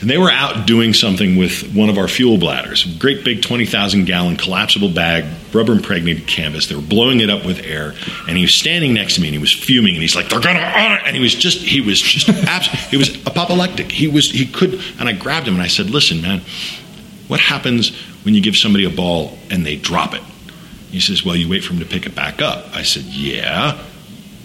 And they were out doing something with one of our fuel bladders, great big 20,000 gallon collapsible bag, rubber impregnated canvas. They were blowing it up with air. And he was standing next to me and he was fuming and he's like, they're to honor. And he was just, he was just, abs- he was apoplectic. He was, he could, and I grabbed him and I said, listen, man, what happens when you give somebody a ball and they drop it? He says, well, you wait for him to pick it back up. I said, yeah,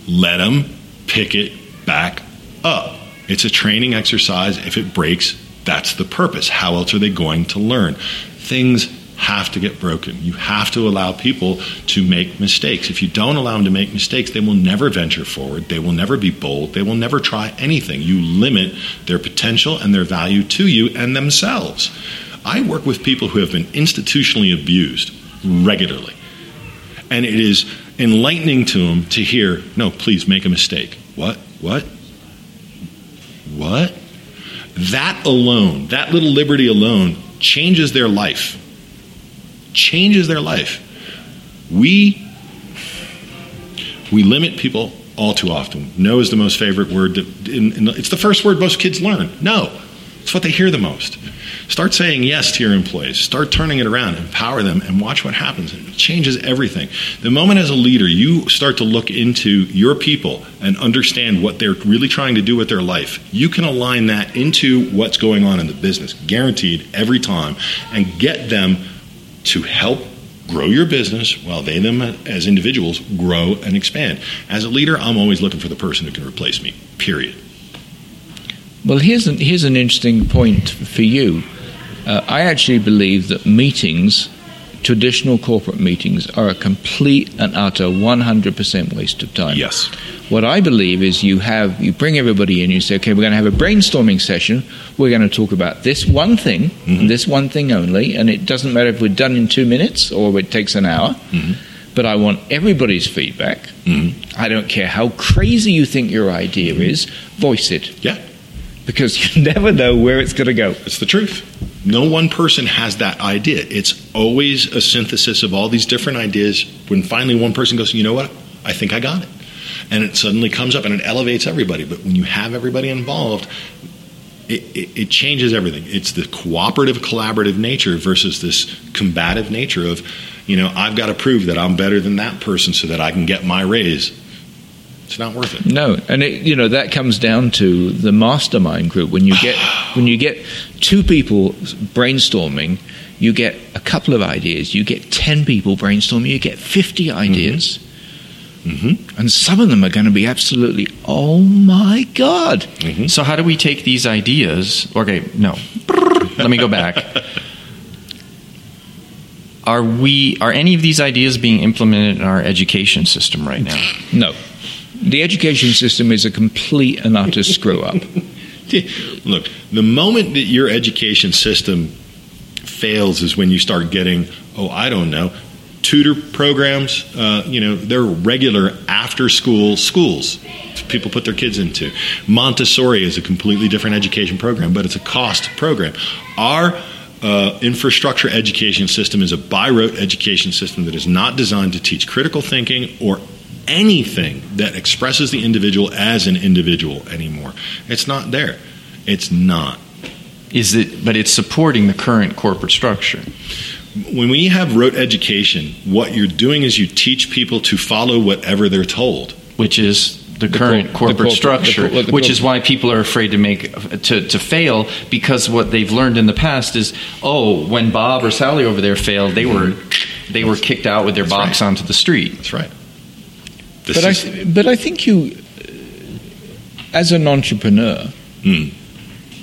let them pick it back up. It's a training exercise. If it breaks, that's the purpose. How else are they going to learn? Things have to get broken. You have to allow people to make mistakes. If you don't allow them to make mistakes, they will never venture forward. They will never be bold. They will never try anything. You limit their potential and their value to you and themselves. I work with people who have been institutionally abused regularly. And it is enlightening to them to hear, no, please make a mistake. What? What? What? That alone, that little liberty alone, changes their life. Changes their life. We we limit people all too often. No is the most favorite word. That, in, in, it's the first word most kids learn. No. It's what they hear the most. Start saying yes to your employees. Start turning it around. Empower them and watch what happens. It changes everything. The moment as a leader you start to look into your people and understand what they're really trying to do with their life, you can align that into what's going on in the business, guaranteed every time, and get them to help grow your business while they them as individuals grow and expand. As a leader, I'm always looking for the person who can replace me. Period. Well, here's an, here's an interesting point for you. Uh, I actually believe that meetings, traditional corporate meetings, are a complete and utter 100% waste of time. Yes. What I believe is you have you bring everybody in. You say, okay, we're going to have a brainstorming session. We're going to talk about this one thing, mm-hmm. this one thing only, and it doesn't matter if we're done in two minutes or it takes an hour. Mm-hmm. But I want everybody's feedback. Mm-hmm. I don't care how crazy you think your idea is. Voice it. Yeah because you never know where it's going to go. It's the truth. No one person has that idea. It's always a synthesis of all these different ideas. When finally one person goes, you know what? I think I got it. And it suddenly comes up and it elevates everybody. But when you have everybody involved, it, it, it, changes everything. It's the cooperative, collaborative nature versus this combative nature of, you know, I've got to prove that I'm better than that person so that I can get my raise. It's not worth it. No, and it, you know that comes down to the mastermind group. When you get when you get two people brainstorming, you get a couple of ideas. You get ten people brainstorming. You get fifty ideas. Mm-hmm. Mm-hmm. And some of them are going to be absolutely, oh my God. Mm-hmm. So, how do we take these ideas? Okay, no. Let me go back. Are we are any of these ideas being implemented in our education system right now? No. The education system is a complete and utter screw up. Look, the moment that your education system fails is when you start getting, oh, I don't know, tutor programs. Uh, you know, they're regular after school schools people put their kids into. Montessori is a completely different education program, but it's a cost program. Our uh, infrastructure education system is a by rote education system that is not designed to teach critical thinking or anything that expresses the individual as an individual anymore. It's not there. It's not. Is it? But it's supporting the current corporate structure. When we have rote education, what you're doing is you teach people to follow whatever they're told, which is the, the current cor- corporate the structure, the, which is why people are afraid to make to, to fail because what they've learned in the past is, oh, when Bob or Sally over there failed, they were they were kicked out with their That's box right. onto the street. That's right. This but is, I but I think you, as an entrepreneur, mm.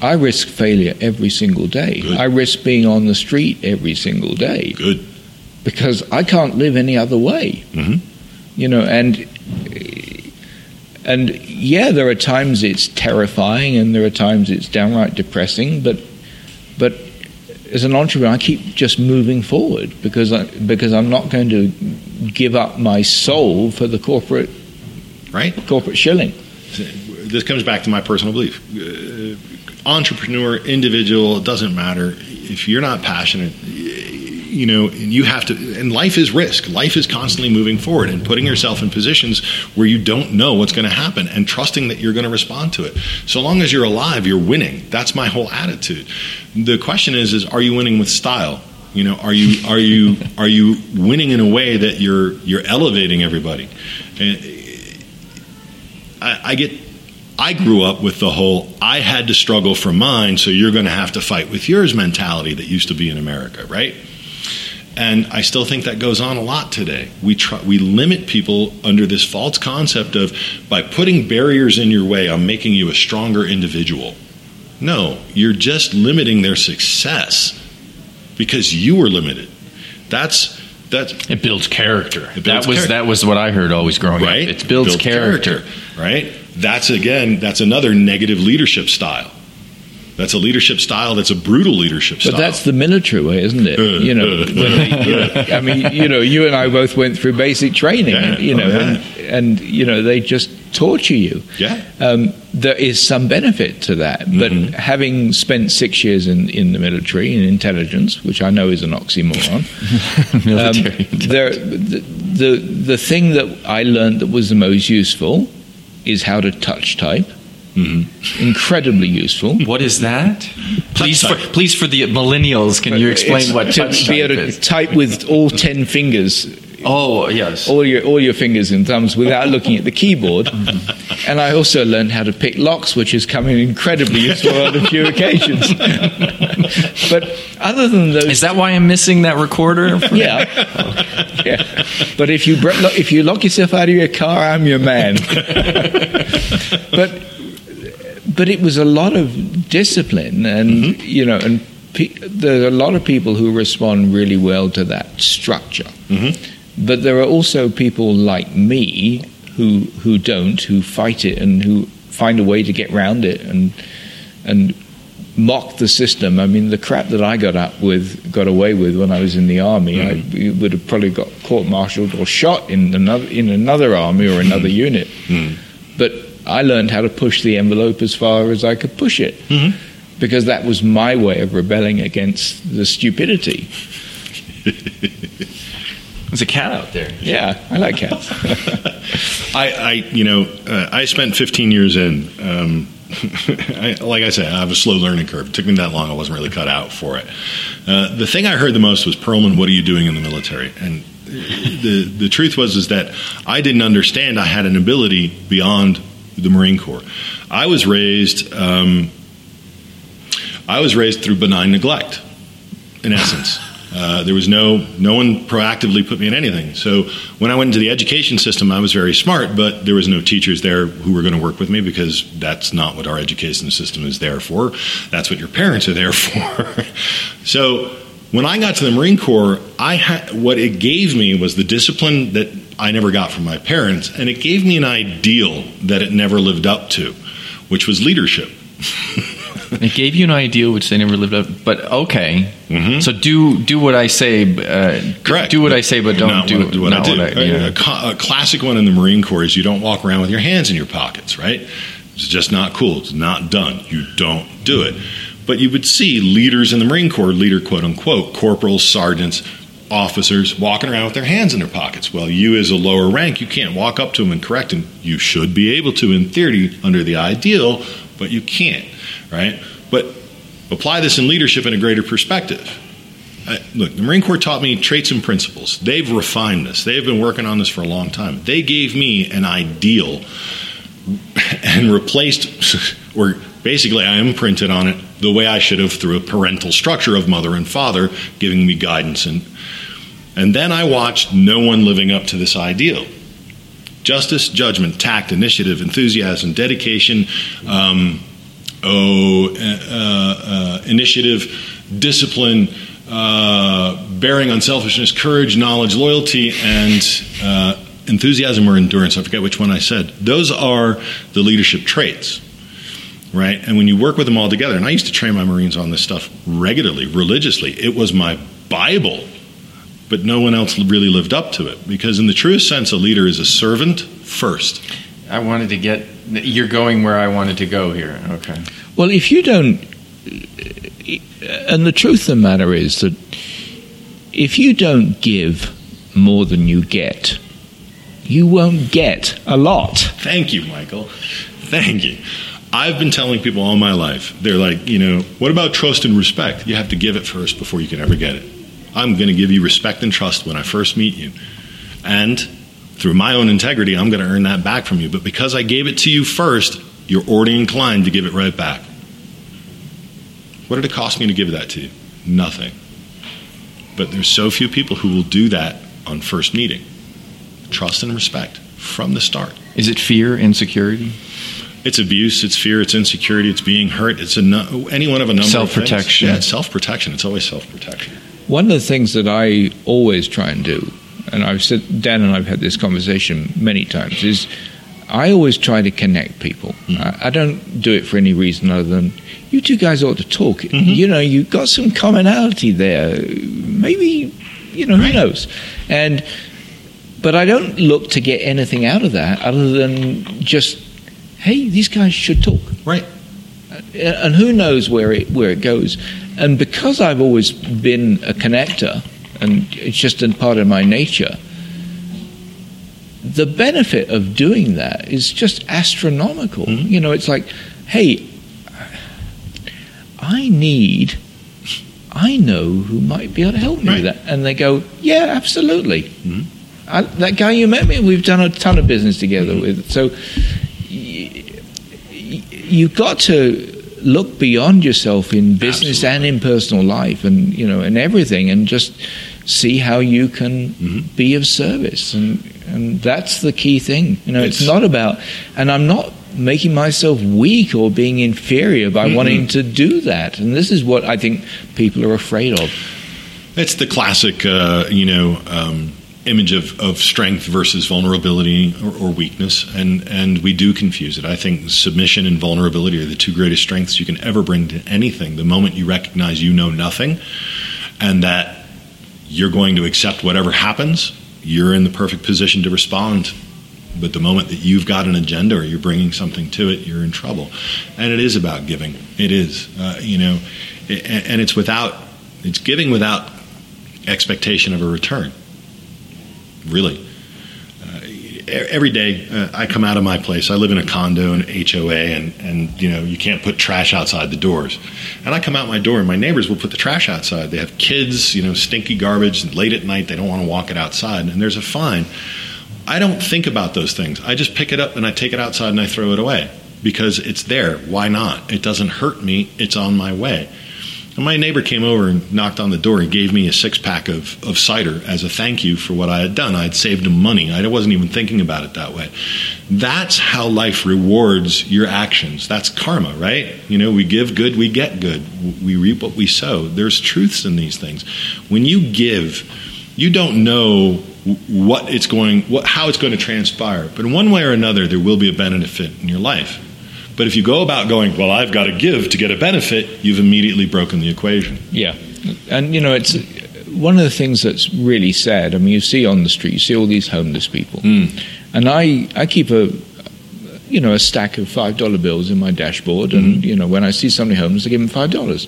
I risk failure every single day. Good. I risk being on the street every single day. Good. Because I can't live any other way. Mm-hmm. You know, and and yeah, there are times it's terrifying, and there are times it's downright depressing. But but as an entrepreneur, I keep just moving forward because I, because I'm not going to give up my soul for the corporate right corporate shilling. This comes back to my personal belief. Uh, entrepreneur, individual, it doesn't matter. If you're not passionate, you know, you have to, and life is risk. Life is constantly moving forward and putting yourself in positions where you don't know what's going to happen and trusting that you're going to respond to it. So long as you're alive, you're winning. That's my whole attitude. The question is, is are you winning with style? You know, are you are you are you winning in a way that you're you're elevating everybody? I, I get I grew up with the whole I had to struggle for mine, so you're going to have to fight with yours mentality that used to be in America, right? And I still think that goes on a lot today. We try, we limit people under this false concept of by putting barriers in your way, I'm making you a stronger individual. No, you're just limiting their success because you were limited. That's that's It builds character. It builds that was that was what I heard always growing right? up. It builds Build character. character. Right. That's again. That's another negative leadership style. That's a leadership style. That's a brutal leadership style. But that's the military way, isn't it? Uh, you know, uh, you I mean, you know, you and I both went through basic training. Yeah, you know, oh, yeah. and, and, you know they just torture you. Yeah. Um, there is some benefit to that, but mm-hmm. having spent six years in, in the military in intelligence, which I know is an oxymoron, military um, there, the, the the thing that I learned that was the most useful is how to touch type Mm-hmm. Incredibly useful. What is that? Please, for, please, for the millennials, can you uh, explain It's what to be able to is? type with all ten fingers, Oh, yes. all your all your fingers and thumbs without looking at the keyboard. and I also learned how to pick locks, which has come in incredibly useful on a few occasions. but other than those, Is that why I'm missing that recorder? yeah, yeah. But if you if you lock yourself out of your car, I'm your man. but but it was a lot of discipline, and mm-hmm. you know, and pe- there are a lot of people who respond really well to that structure. Mm-hmm. But there are also people like me who who don't, who fight it, and who find a way to get round it, and and mock the system. I mean, the crap that I got up with, got away with when I was in the army, I mm-hmm. would have probably got court-martialed or shot in another in another army or another unit. But I learned how to push the envelope as far as I could push it, because that was my way of rebelling against the stupidity. There's a cat out there. Yeah, I like cats. I, I you know, uh, I spent 15 years in. Um, I, like I said, I have a slow learning curve. It took me that long. I wasn't really cut out for it. Uh, the thing I heard the most was Perlman. What are you doing in the military? And the the truth was is that I didn't understand I had an ability beyond the Marine Corps. I was raised. Um, I was raised through benign neglect, in essence. Uh, there was no no one proactively put me in anything. So when I went into the education system, I was very smart, but there was no teachers there who were going to work with me because that's not what our education system is there for. That's what your parents are there for. so when I got to the Marine Corps, I had what it gave me was the discipline that I never got from my parents, and it gave me an ideal that it never lived up to, which was leadership. It gave you an ideal which they never lived up. But okay, so do do what I say. Uh, Correct. Do what I say, but don't do what, what not I do. what I- yeah. a, a classic one in the Marine Corps is you don't walk around with your hands in your pockets, right? It's just not cool. It's not done. You don't do it. But you would see leaders in the Marine Corps, leader quote unquote, corporals, sergeants, officers walking around with their hands in their pockets. Well, you as a lower rank, you can't walk up to them and correct them. You should be able to in theory under the ideal, but you can't, right? But apply this in leadership in a greater perspective. I, look, the Marine Corps taught me traits and principles. They've refined this. They've been working on this for a long time. They gave me an ideal and replaced, or basically, I imprinted on it the way I should have through a parental structure of mother and father giving me guidance. And, and then I watched no one living up to this ideal. Justice, judgment, tact, initiative, enthusiasm, dedication, um, oh, uh, uh, initiative, discipline, uh, bearing unselfishness, courage, knowledge, loyalty, and uh, enthusiasm or endurance. I forget which one I said. Those are the leadership traits, right? And when you work with them all together, and I used to train my Marines on this stuff regularly, religiously, it was my Bible. But no one else really lived up to it because, in the truest sense, a leader is a servant first. I wanted to get. You're going where I wanted to go here. Okay. Well, if you don't, and the truth of the matter is that if you don't give more than you get, you won't get a lot. Thank you, Michael. Thank you. I've been telling people all my life, they're like, you know, what about trust and respect? You have to give it first before you can ever get it. I'm going to give you respect and trust when I first meet you. And through my own integrity, I'm going to earn that back from you. But because I gave it to you first, you're already inclined to give it right back. What did it cost me to give that to you? Nothing. But there's so few people who will do that on first meeting. Trust and respect from the start. Is it fear, insecurity? It's abuse, it's fear, it's insecurity, it's being hurt, it's a any one of a number of Self-protection. Yeah, it's self-protection. It's always self-protection. One of the things that I always try and do, and I've said, Dan and I've had this conversation many times, is I always try to connect people. Mm-hmm. I, I don't do it for any reason other than you two guys ought to talk. Mm-hmm. You know, you've got some commonality there. Maybe, you know, who knows? And but I don't look to get anything out of that other than just, hey, these guys should talk Right. and who knows where it where it goes. And because I've always been a connector, and it's just a part of my nature, the benefit of doing that is just astronomical. Mhm. You know, it's like, hey, I need, I know who might be able to help me with that. And they go, yeah, absolutely. Mhm. I, that guy you met me, we've done a ton of business together with. So you've got to look beyond yourself in business and in personal life and, you know, and everything and just see how you can Mhm. be of service. And, and that's the key thing. You know, it's, It's- not about, and I'm not making myself weak or being inferior by Mm-mm. wanting to do that. And this is what I think people are afraid of. It's the classic, uh, you know, um, image of, of strength versus vulnerability or, or weakness, and and we do confuse it. I think submission and vulnerability are the two greatest strengths you can ever bring to anything. The moment you recognize you know nothing, and that you're going to accept whatever happens, you're in the perfect position to respond. But the moment that you've got an agenda or you're bringing something to it, you're in trouble. And it is about giving. It is, uh, you know, and it's without, it's giving without expectation of a return. Really. Uh, every day uh, I come out of my place. I live in a condo and HOA, and, and you know you can't put trash outside the doors. And I come out my door, and my neighbors will put the trash outside. They have kids, you know, stinky garbage. And late at night, they don't want to walk it outside, and there's a fine. I don't think about those things. I just pick it up and I take it outside and I throw it away because it's there. Why not? It doesn't hurt me. It's on my way. And my neighbor came over and knocked on the door and gave me a six pack of, of cider as a thank you for what I had done. I had saved him money. I wasn't even thinking about it that way. That's how life rewards your actions. That's karma, right? You know, we give good, we get good. We reap what we sow. There's truths in these things. When you give, you don't know what it's going, what, how it's going to transpire. But in one way or another, there will be a benefit in your life. But if you go about going, well, I've got to give to get a benefit, you've immediately broken the equation. Yeah, and you know it's one of the things that's really sad. I mean, you see on the street, you see all these homeless people, Mm. and I I keep a you know a stack of five dollar bills in my dashboard, and you know when I see somebody homeless, I give them five dollars.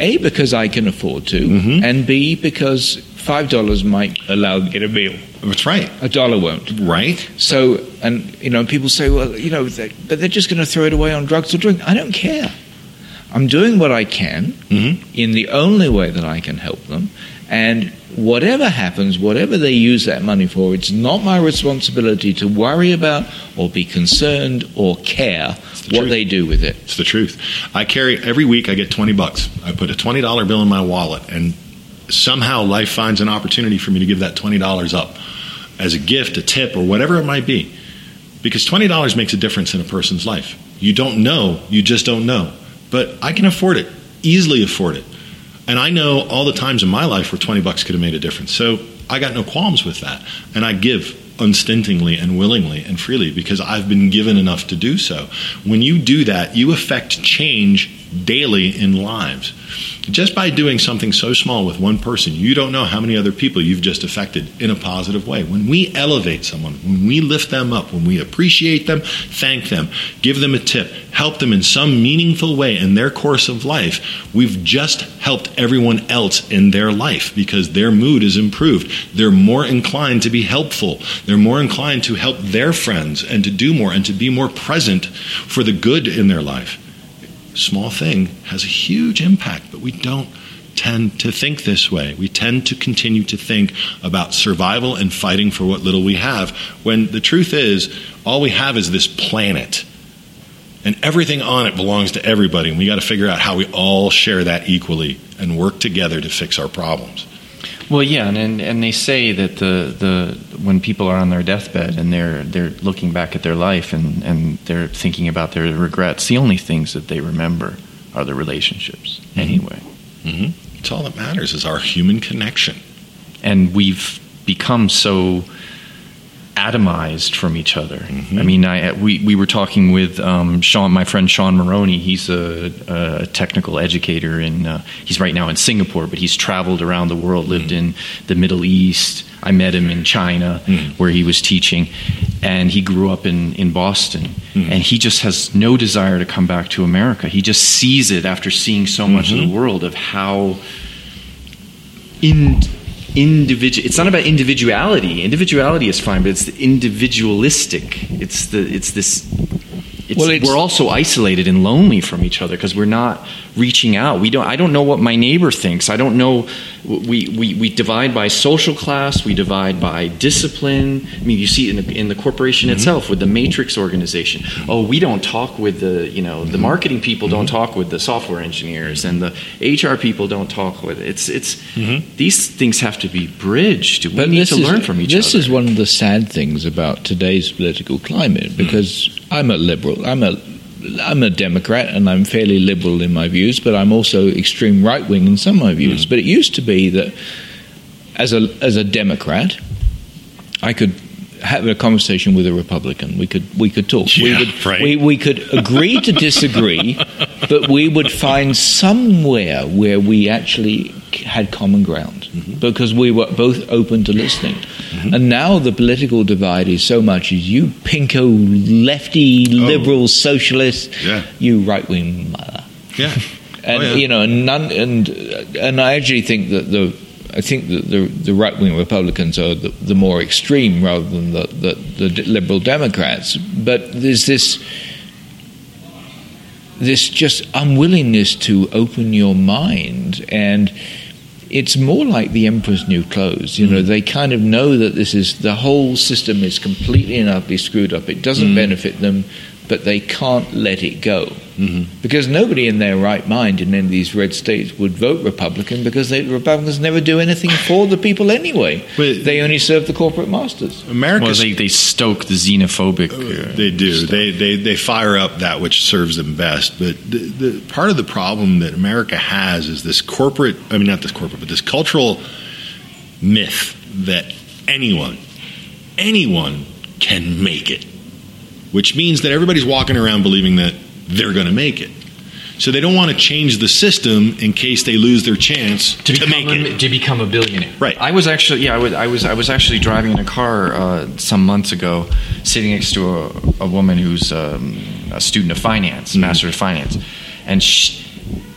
A because I can afford to, Mhm. and B because five dollars might allow them to get a meal. That's right. A dollar won't. Right? So, and you know, people say, well, you know, they, but they're just going to throw it away on drugs or drink. I don't care. I'm doing what I can Mhm. in the only way that I can help them, and whatever happens, whatever they use that money for, it's not my responsibility to worry about or be concerned or care what truth. they do with it. It's the truth. I carry every week. I get twenty bucks. I put a twenty dollar bill in my wallet, and somehow life finds an opportunity for me to give that twenty dollars up as a gift, a tip, or whatever it might be. Because twenty dollars makes a difference in a person's life. You don't know. You just don't know. But I can afford it. Easily afford it. And I know all the times in my life where 20 bucks could have made a difference. So I got no qualms with that. And I give unstintingly and willingly and freely because I've been given enough to do so. When you do that, you affect change daily in lives. Just by doing something so small with one person, you don't know how many other people you've just affected in a positive way. When we elevate someone, when we lift them up, when we appreciate them, thank them, give them a tip, help them in some meaningful way in their course of life, we've just helped everyone else in their life because their mood is improved. They're more inclined to be helpful. They're more inclined to help their friends and to do more and to be more present for the good in their life small thing has a huge impact, but we don't tend to think this way. We tend to continue to think about survival and fighting for what little we have, when the truth is, all we have is this planet. And everything on it belongs to everybody, and we got to figure out how we all share that equally and work together to fix our problems. Well, yeah, and, and they say that the the when people are on their deathbed and they're they're looking back at their life and and they're thinking about their regrets, the only things that they remember are the relationships anyway. hmm It's all that matters is our human connection. And we've become so atomized from each other. Mhm. I mean, I we we were talking with um, Sean, my friend Sean Maroney. He's a, a technical educator and Uh, he's right now in Singapore, but he's traveled around the world, lived in the Middle East. I met him in China, Mhm. where he was teaching, and he grew up in in Boston. Mhm. And he just has no desire to come back to America. He just sees it after seeing so much of the Mhm. world of how in individual. It's not about individuality. Individuality is fine, but it's the individualistic. It's the it's this. It's, Well, it's- we're also isolated and lonely from each other because we're not reaching out. We don't. I don't know what my neighbor thinks. I don't know. We, we, we divide by social class. We divide by discipline. I mean, you see it in the, in the corporation mm-hmm. itself with the matrix organization. Oh, we don't talk with the you know the mm-hmm. marketing people don't mm-hmm. talk with the software engineers and the HR people don't talk with it's it's these things have to be bridged. We need this to is, learn from each this other. This is one of the sad things about today's political climate hmm. because I'm a liberal. I'm a I'm a Democrat and I'm fairly liberal in my views, but I'm also extreme right wing in some of my views. Hmm. But it used to be that as a as a Democrat, I could have a conversation with a Republican. We could we could talk. we would right. we, we could agree to disagree, but we would find somewhere where we actually had common ground Mm-hmm. because we were both open to listening. Mm-hmm. And now the political divide is so much as you pinko lefty oh. liberal socialist, Yeah. you right wing mother Yeah. Oh, and Oh, yeah. you know, and none, and and I actually think that the I think that the the right wing Republicans are the, the more extreme rather than the, the the liberal Democrats. But there's this this just unwillingness to open your mind and. It's more like the emperor's new clothes. You know, mm. they kind of know that this is the whole system is completely and utterly screwed up. It doesn't mm. benefit them, but they can't let it go because nobody in their right mind in any of these red states would vote Republican because they, Republicans never do anything for the people anyway. But- they only serve the corporate masters. America well, they, they stoke the xenophobic. uh, They do. They, they they fire up that which serves them best. But the, the part of the problem that America has is this corporate. I mean, not this corporate, but this cultural myth that anyone, anyone can make it, which means that everybody's walking around believing that they're going to make it. So they don't want to change the system in case they lose their chance to, become make a, it. to become a billionaire. Right. I was actually yeah I was I was I was actually driving in a car uh, some months ago, sitting next to a, a woman who's um, a student of finance, Mm-hmm. master of finance, and sh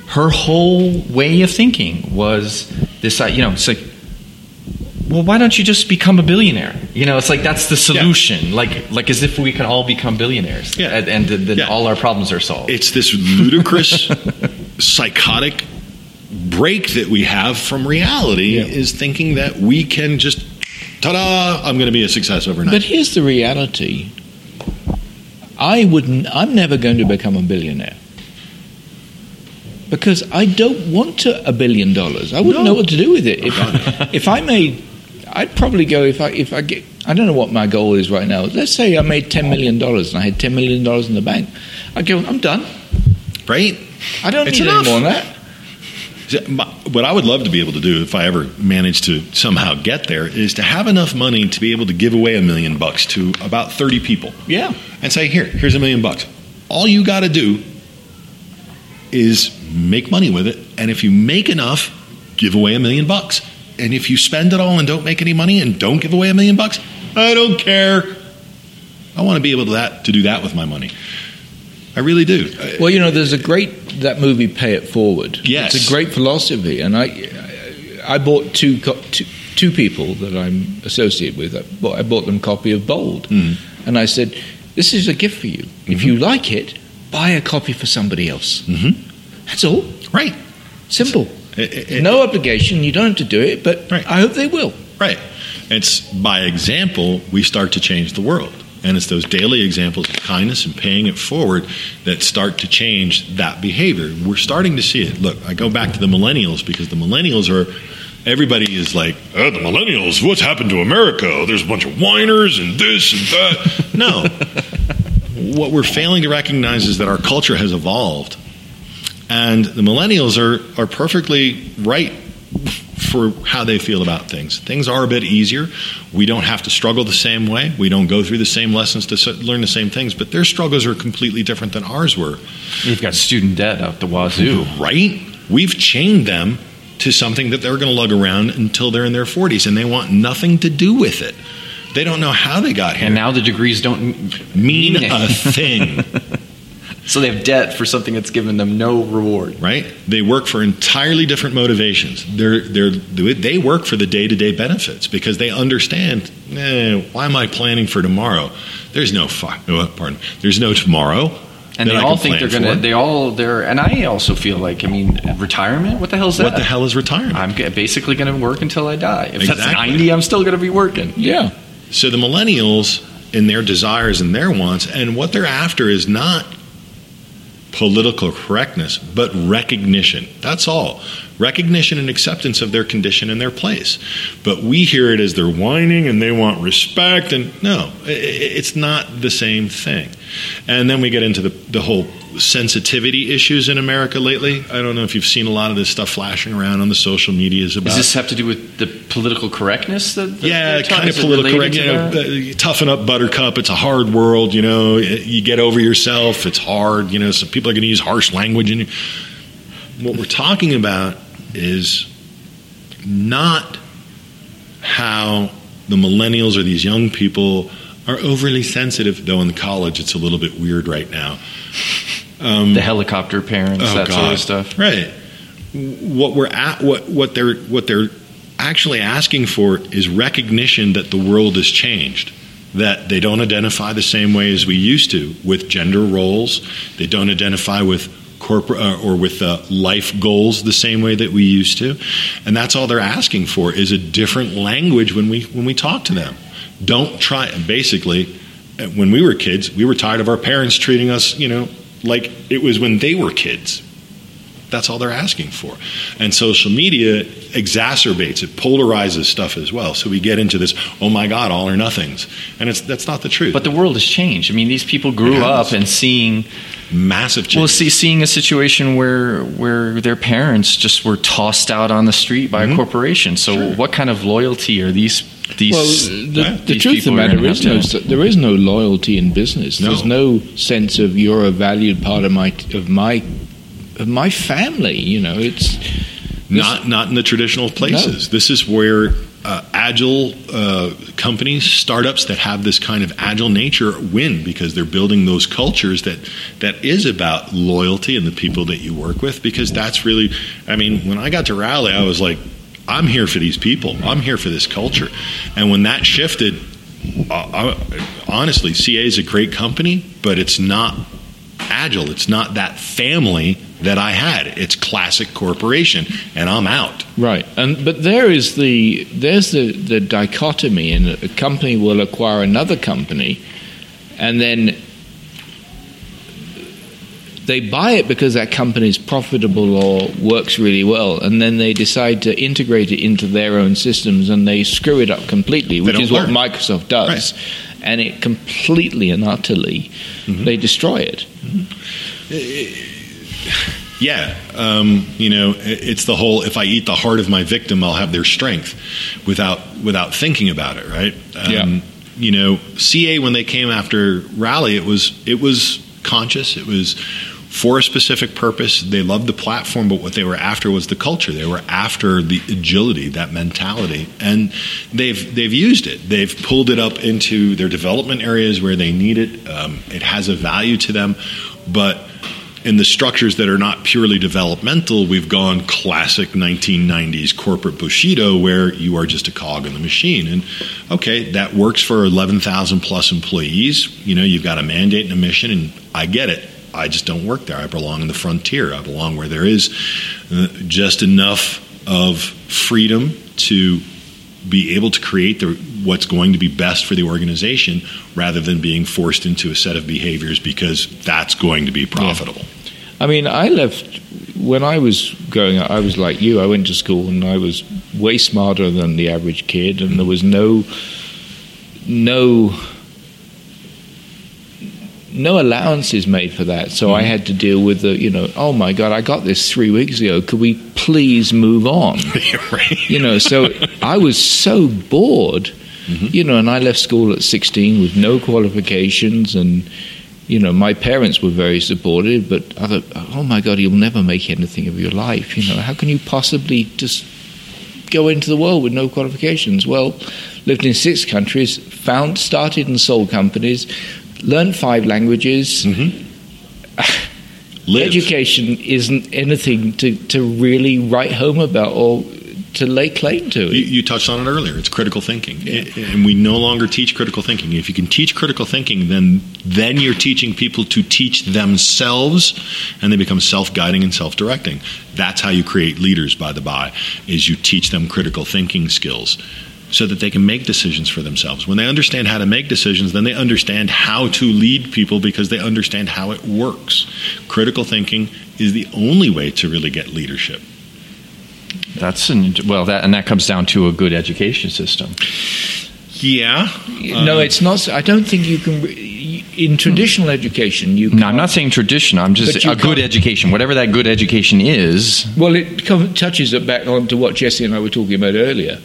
her whole way of thinking was this. uh, You know, it's like. Well, why don't you just become a billionaire? You know, it's like that's the solution. Like, like as if we can all become billionaires, Yeah. and, and then Yeah. all our problems are solved. It's this ludicrous, psychotic break that we have from reality Yeah. is thinking that we can just, ta da, I'm going to be a success overnight. But here's the reality. I wouldn't. I'm never going to become a billionaire because I don't want to a billion dollars. I wouldn't No. know what to do with it. If if I made, I'd probably go if I if I get. I don't know what my goal is right now. Let's say I made ten million dollars and I had ten million dollars in the bank. I'd go. I'm done. right? I don't It's need enough. any more than that. What I would love to be able to do if I ever manage to somehow get there is to have enough money to be able to give away a million bucks to about 30 people Yeah. and say, here, here's a million bucks. All you got to do is make money with it. And if you make enough, give away a million bucks. And if you spend it all and don't make any money and don't give away a million bucks, I don't care. I want to be able to, that, to do that with my money. I really do. Well, you know, there's a great that movie Pay It Forward. Yes. it's a great philosophy, and I I bought two two, two people that I'm associated with. I bought, I bought them a copy of Bold, Mm. and I said, "This is a gift for you. If you like it, buy a copy for somebody else. Mhm. That's all. Right. Simple. It- it- it- no obligation. You don't have to do it, but Right. I hope they will. Right. It's by example we start to change the world. And it's those daily examples of kindness and paying it forward that start to change that behavior. We're starting to see it. Look, I go back to the millennials because the millennials are everybody is like, oh, the millennials, what's happened to America? There's a bunch of whiners and this and that. no. what we're failing to recognize is that our culture has evolved. And the millennials are, are perfectly right for how they feel about things. Things are a bit easier. We don't have to struggle the same way. We don't go through the same lessons to learn the same things, but their struggles are completely different than ours were. You've got student debt out the wazoo. Right? We've chained them to something that they're going to lug around until they're in their 40s, and they want nothing to do with it. They don't know how they got here. And now the degrees don't mean mean a thing. So they have debt for something that's given them no reward. right? They work for entirely different motivations. They're, they're, they work for the day to day benefits because they understand. Eh, why am I planning for tomorrow? There's no fi- pardon. There's no tomorrow. And they I all think they're gonna. They all they're. And I also feel like I mean retirement. What the hell is that? What the hell is retirement? I'm basically going to work until I die. If that's 90, I'm still going to be working. Yeah. So the millennials and their desires and their wants and what they're after is not political correctness, but recognition. That's all. Recognition and acceptance of their condition and their place. But we hear it as they're whining and they want respect and no, it's not the same thing. And then we get into the, the whole sensitivity issues in America lately. I don't know if you've seen a lot of this stuff flashing around on the social medias about Does this have to do with the political correctness? That, that yeah, kind of political. related You know, uh, toughen up, Buttercup. It's a hard world. You know, you get over yourself. It's hard. You know, some people are going to use harsh language. And what we're talking about is not how the millennials or these young people are overly sensitive. Though in college, it's a little bit weird right now. Um, the helicopter parents, Oh, that sort of stuff. Right. What we're at, what what they're what they're actually asking for is recognition that the world has changed. That they don't identify the same way as we used to with gender roles. They don't identify with corporate uh, or with uh, life goals the same way that we used to, and that's all they're asking for is a different language when we when we talk to them. Don't try. Basically, when we were kids, we were tired of our parents treating us, you know, like it was when they were kids. That's all they're asking for. And social media exacerbates it, polarizes stuff as well. So we get into this, oh my God, all or nothings. And it's that's not the truth. But the world has changed. I mean, these people grew up and seeing massive change. well, see, seeing a situation where where their parents just were tossed out on the street by a corporation. So, Mm-hmm. Sure. what kind of loyalty are these these? Well, the, yeah, the these truth of the matter is no, there is no loyalty in business. No. There's no sense of you're a valued part of my of my of my family. You know, it's not not in the traditional places. This is where uh, agile uh, companies, startups that have this kind of agile nature win because they're building those cultures that that is about loyalty and the people that you work with. Because that's really, I mean, when I got to Rally, I was like, I'm here for these people. I'm here for this culture. And when that shifted, uh, uh, honestly, CA is a great company, but it's not agile. It's not that family that I had. It's classic corporation, and I'm out. Right, and but there is the there's the, the dichotomy in that a company will acquire another company, and then they buy it because that company is profitable or works really well, and then they decide to integrate it into their own systems, and they screw it up completely, which is what. Microsoft does, and it completely and utterly mm-hmm. they destroy it. Mm-hmm. Yeah, um, you know, it's the whole "if I eat the heart of my victim, I'll have their strength," without without thinking about it, right? Um, Yeah. You know, CA when they came after Rally, it was it was conscious. It was for a specific purpose. They loved the platform, but what they were after was the culture. They were after the agility, that mentality, and they've they've used it. They've pulled it up into their development areas where they need it. Um, it has a value to them, but in the structures that are not purely developmental, we've gone classic 1990s corporate Bushido where you are just a cog in the machine. And okay, that works for 11,000 plus employees. You know, you've got a mandate and a mission, and I get it. I just don't work there. I belong in the frontier. I belong where there is uh, just enough of freedom to be able to create the, what's going to be best for the organization rather than being forced into a set of behaviors because that's going to be profitable. I mean, I left when I was growing up. I was like you. I went to school and I was way smarter than the average kid, and there was no, no, no allowances made for that. So I mm-hmm. had to deal with the, you know, oh my god, I got this three weeks ago. Could we please move on? right? you know so i was so bored mm-hmm. you know and i left school at 16 with no qualifications and you know my parents were very supportive but i thought oh my god you'll never make anything of your life you know how can you possibly just go into the world with no qualifications well lived in six countries found started and sold companies learned five languages Mhm. education isn't anything to, to really write home about or to lay claim to. You, you touched on it earlier. It's critical thinking, I- and we no longer teach critical thinking. If you can teach critical thinking, then then you're teaching people to teach themselves, and they become self-guiding and self-directing. That's how you create leaders. By the by, is you teach them critical thinking skills. So that they can make decisions for themselves. When they understand how to make decisions, then they understand how to lead people because they understand how it works. Critical thinking is the only way to really get leadership. That's an well, that and that comes down to a good education system. Yeah. Uh, no, it's not. I don't think you can. In traditional education, you. No, I'm can't- saying traditional. I'm just a good education, whatever that good education is. Well, it touches it back on to what Jesse and I were talking about earlier.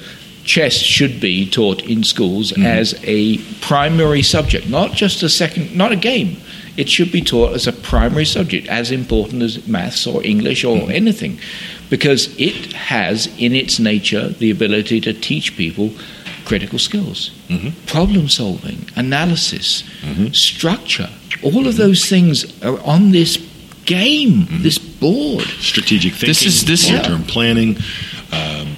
Chess should be taught in schools mm-hmm. as a primary subject, not just a second, not a game. It should be taught as a primary subject, as important as maths or English or mm-hmm. anything, because it has in its nature the ability to teach people critical skills, mm-hmm. problem solving, analysis, structure. All of those things are on this game, this board. strategic thinking, This is- this- long-term planning, um,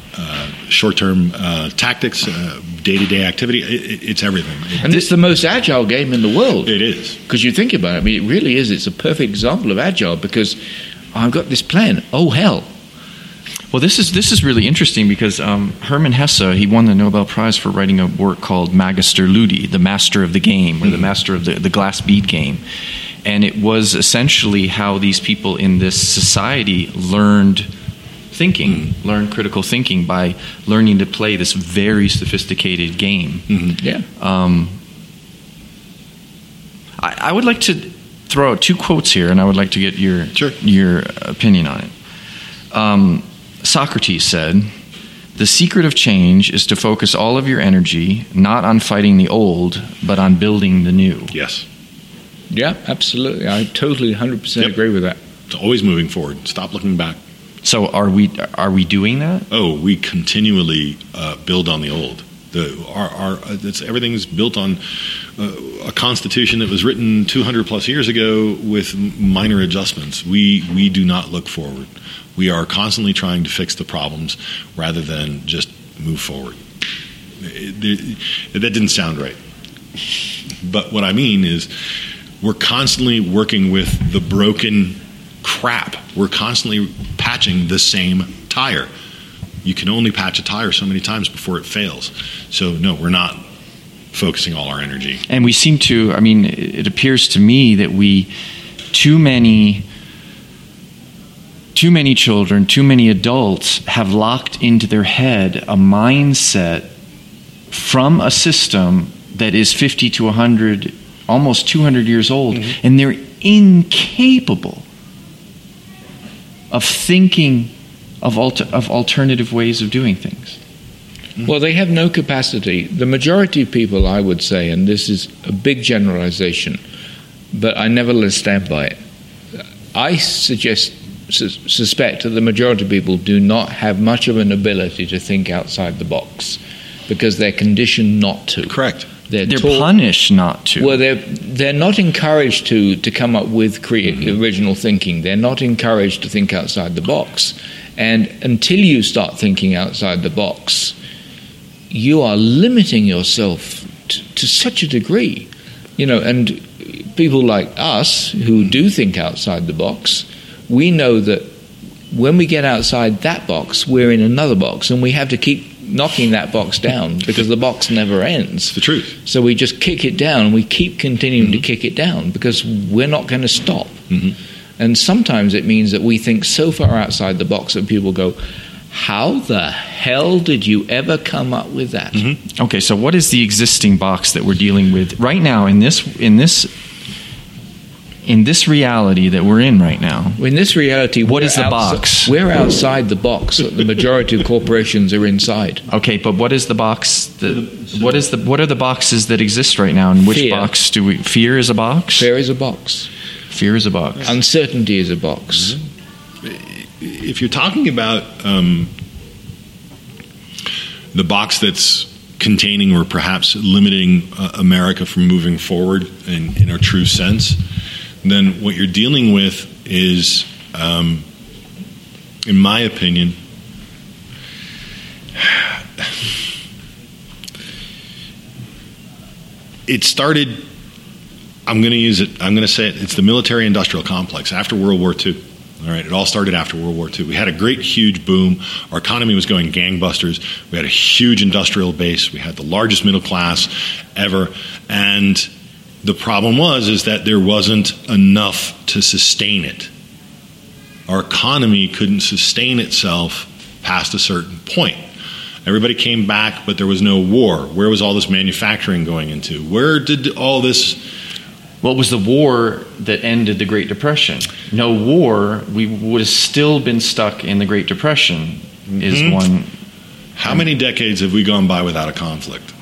short-term uh, tactics, uh, day-to-day activity. It, it, it's everything. It, And it's the most agile game in the world. it is. Because you think about it, I mean, it really is. It's a perfect example of agile because I've got this plan. Oh, hell. Well, this is this is really interesting because um, Hermann Hesse he won the Nobel Prize for writing a work called Magister Ludi, the master of the game, or the master of the, the glass bead game, and it was essentially how these people in this society learned thinking, learn critical thinking by learning to play this very sophisticated game. Yeah. Um, I, I would like to throw out two quotes here, and I would like to get your Sure. your opinion on it. Um, Socrates said, "The secret of change is to focus all of your energy not on fighting the old, but on building the new." Yes. Yeah, absolutely. I totally 100% Yep. agree with that. It's always moving forward. Stop looking back. So, are we are we doing that? Oh, we continually uh, build on the old. The our, our it's, everything's built on uh, a constitution that was written 200 plus years ago with minor adjustments. We we do not look forward. We are constantly trying to fix the problems rather than just move forward. It- it- that didn't sound right. But what I mean is, we're constantly working with the broken crap. We're constantly patching the same tire. You can only patch a tire so many times before it fails. So, no, we're not focusing all our energy. And we seem to, I mean, it it appears to me that we, too many, too many children, too many adults have locked into their head a mindset from a system that is 50 to 100, almost 200 years old, mm-hmm. and they're incapable of thinking of, alter, of alternative ways of doing things. Well, they have no capacity. The majority of people, I would say, and this is a big generalization, but I nevertheless stand by it. I suggest, sus- suspect that the majority of people do not have much of an ability to think outside the box because they're conditioned not to. Correct. They're, They're taught- punished not to. Well, they're they're not encouraged to to come up with create mm-hmm. original thinking. They're not encouraged to think outside the box, and until you start thinking outside the box, you are limiting yourself t- to such a degree, you know. And people like us who mm-hmm. do think outside the box, we know that when we get outside that box, we're in another box, and we have to keep knocking that box down because the box never ends. The truth. So we just kick it down and we keep continuing to mm-hmm. kick it down because we're not going to stop. Mm-hmm. And sometimes it means that we think so far outside the box that people go, How the hell did you ever come up with that? Mm-hmm. Okay, so what is the existing box that we're dealing with right now in this in this in this reality that we're in right now? In this reality, what is the outside- box? We're outside the box. The majority of corporations are inside. Okay, but what is the box that what is the what are the boxes that exist right now and which Fear. box do we fear is a box? Fear is a box. Fear is a box. Uncertainty is a box. If you're talking about um, the box that's containing or perhaps limiting uh, America from moving forward in, in a true sense, then what you're dealing with is, um, in my opinion, it started. I'm going to use it. I'm going to say it. It's the military-industrial complex after World War II. All right, it all started after World War II. We had a great, huge boom. Our economy was going gangbusters. We had a huge industrial base. We had the largest middle class ever, and the problem was is that there wasn't enough to sustain it. Our economy couldn't sustain itself past a certain point. Everybody came back, but there was no war. Where was all this manufacturing going into? Where did all this? What was the war that ended the Great Depression? No war, we would have still been stuck in the Great Depression. Is Mhm. one How many decades have we gone by without a conflict?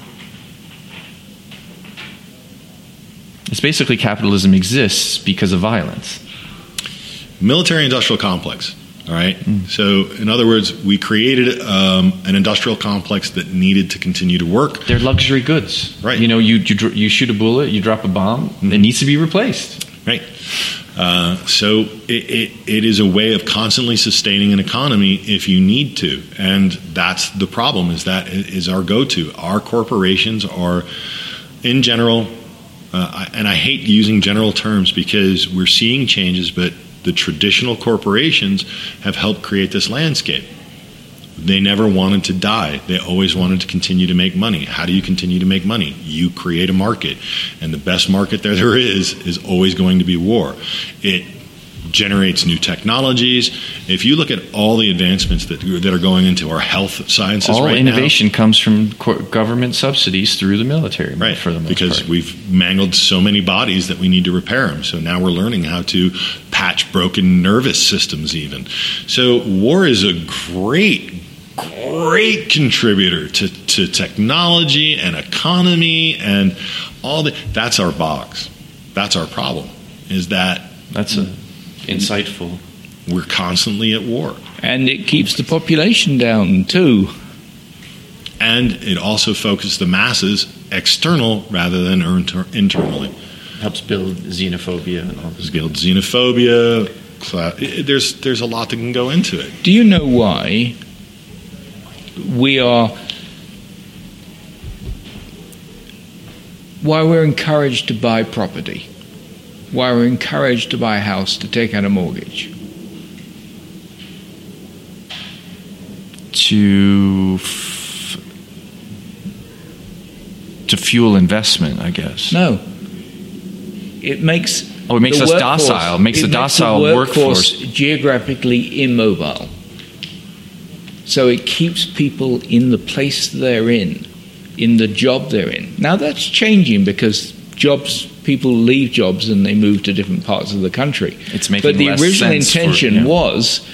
It's basically capitalism exists because of violence. Military industrial complex. All right. So, in other words, we created um, an industrial complex that needed to continue to work. They're luxury goods, Right. You know, you you, you shoot a bullet, you drop a bomb, it needs to be replaced. Right. Uh, so it, it, it is a way of constantly sustaining an economy if you need to, and that's the problem. Is that is our go-to? Our corporations are, in general, uh, I- and I hate using general terms because we're seeing changes, but the traditional corporations have helped create this landscape. They never wanted to die. They always wanted to continue to make money. How do you continue to make money? You create a market. And the best market there there is is always going to be war. It generates new technologies. If you look at all the advancements that that are going into our health sciences All right innovation comes from government subsidies through the military, right? For the most because part. we've mangled so many bodies that we need to repair them. So now we're learning how to patch broken nervous systems even. So war is a great great contributor to, to technology and economy and all that. That's our box. That's our problem. Is that that's a insightful. we're constantly at war, And it keeps the population down too. and it also focuses the masses external rather than inter- internally. helps build xenophobia and all this. Guild xenophobia. There's there's a lot that can go into it. Do you know why we are why we're encouraged to buy property? Why we're encouraged to buy a house to take out a mortgage? To f- to fuel investment, I guess. No. It makes Oh, it makes us workforce- docile. It makes the the docile workforce workforce. geographically immobile. So it keeps people in the place they're in, in the job they're in. Now that's changing because jobs people leave jobs and they move to different parts of the country. It's making But the original sense for- intention yeah. was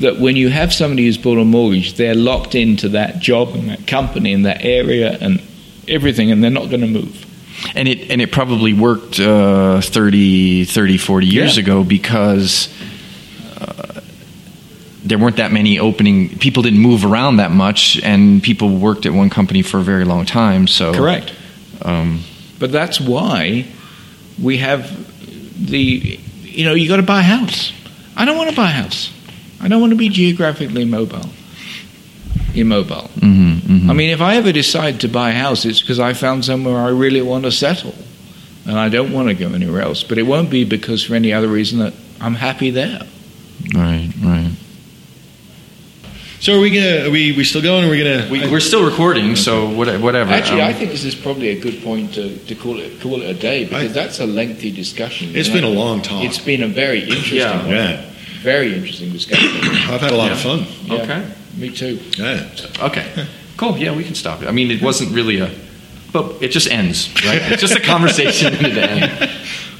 that when you have somebody who's bought a mortgage, they're locked into that job and that company and that area and everything, and they're not going to move. and it and it probably worked uh, 30, 30, 40 years Yeah. ago because uh, there weren't that many opening. People didn't move around that much, and people worked at one company for a very long time. So Correct. Um, But that's why we have the, you know, you got to buy a house. I don't want to buy a house. I don't want to be geographically mobile. Immobile. mhm, mhm. I mean, if I ever decide to buy a house, it's because I found somewhere I really want to settle. And I don't want to go anywhere else. But it won't be because for any other reason that I'm happy there. right, right. So are we gonna? Are we we still going? Are we gonna? We, we're still recording, so what- whatever. Actually, Um, I think this is probably a good point to, to call it call it a day because I- that's a lengthy discussion. It's And been a I- long time. It's been a very interesting Yeah. one. yeah, Very interesting discussion. I've had a lot of fun. Yeah, Okay. Me too. Yeah. Okay, cool. Yeah, we can stop it. I mean, it wasn't really a, but it just ends, right? It's just a conversation and it ends.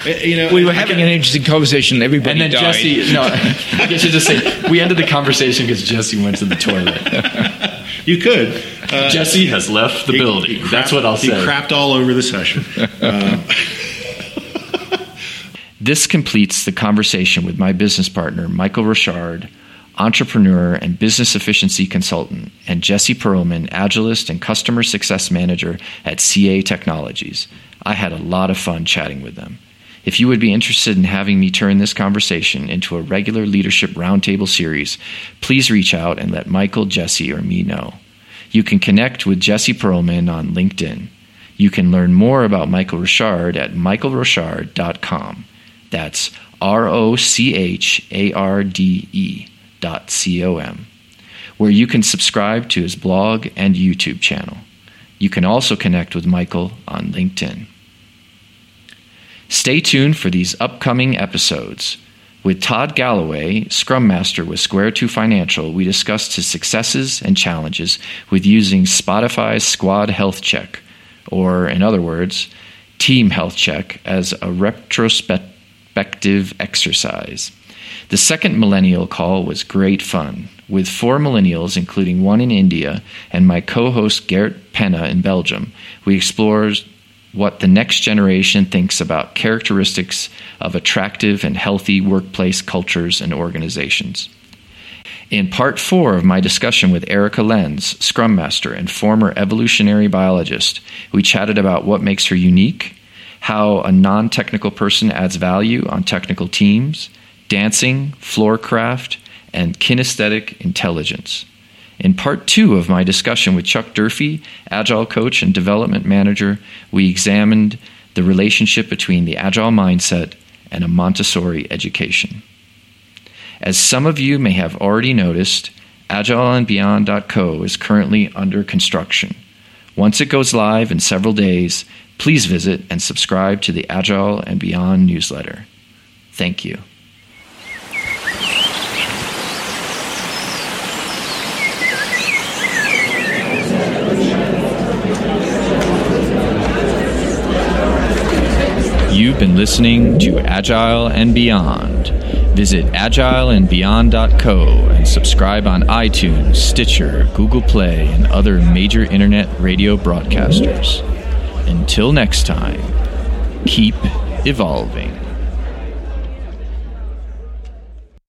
You know, We were having an interesting conversation. Everybody And then died. Jesse, no, I guess you just say we ended the conversation because Jesse went to the toilet. You could. Uh, Jesse has left the he- building. he crapped- That's what I'll say. He crapped all over the session. Uh, This completes the conversation with my business partner, Michael Rochard, entrepreneur and business efficiency consultant, and Jesse Perlman, agilist and customer success manager at CA Technologies. I had a lot of fun chatting with them. If you would be interested in having me turn this conversation into a regular leadership roundtable series, please reach out and let Michael, Jesse, or me know. You can connect with Jesse Perlman on LinkedIn. You can learn more about Michael Rochard at michaelrochard.com. That's R O C H A R D E dot C O M, where you can subscribe to his blog and YouTube channel. You can also connect with Michael on LinkedIn. Stay tuned for these upcoming episodes. With Todd Galloway, Scrum Master with Square 2 Financial, we discussed his successes and challenges with using Spotify's Squad Health Check, or in other words, Team Health Check, as a retrospective exercise. The second millennial call was great fun, with four millennials, including one in India, and my co host Gert Penna in Belgium. We explored what the next generation thinks about characteristics of attractive and healthy workplace cultures and organizations. In part four of my discussion with Erica Lenz, Scrum Master and former evolutionary biologist, we chatted about what makes her unique, how a non technical person adds value on technical teams, dancing, floor craft, and kinesthetic intelligence. In part two of my discussion with Chuck Durfee, Agile coach and development manager, we examined the relationship between the Agile mindset and a Montessori education. As some of you may have already noticed, agileandbeyond.co is currently under construction. Once it goes live in several days, please visit and subscribe to the Agile and Beyond newsletter. Thank you. You've been listening to Agile and Beyond. Visit agileandbeyond.co and subscribe on iTunes, Stitcher, Google Play, and other major internet radio broadcasters. Until next time, keep evolving.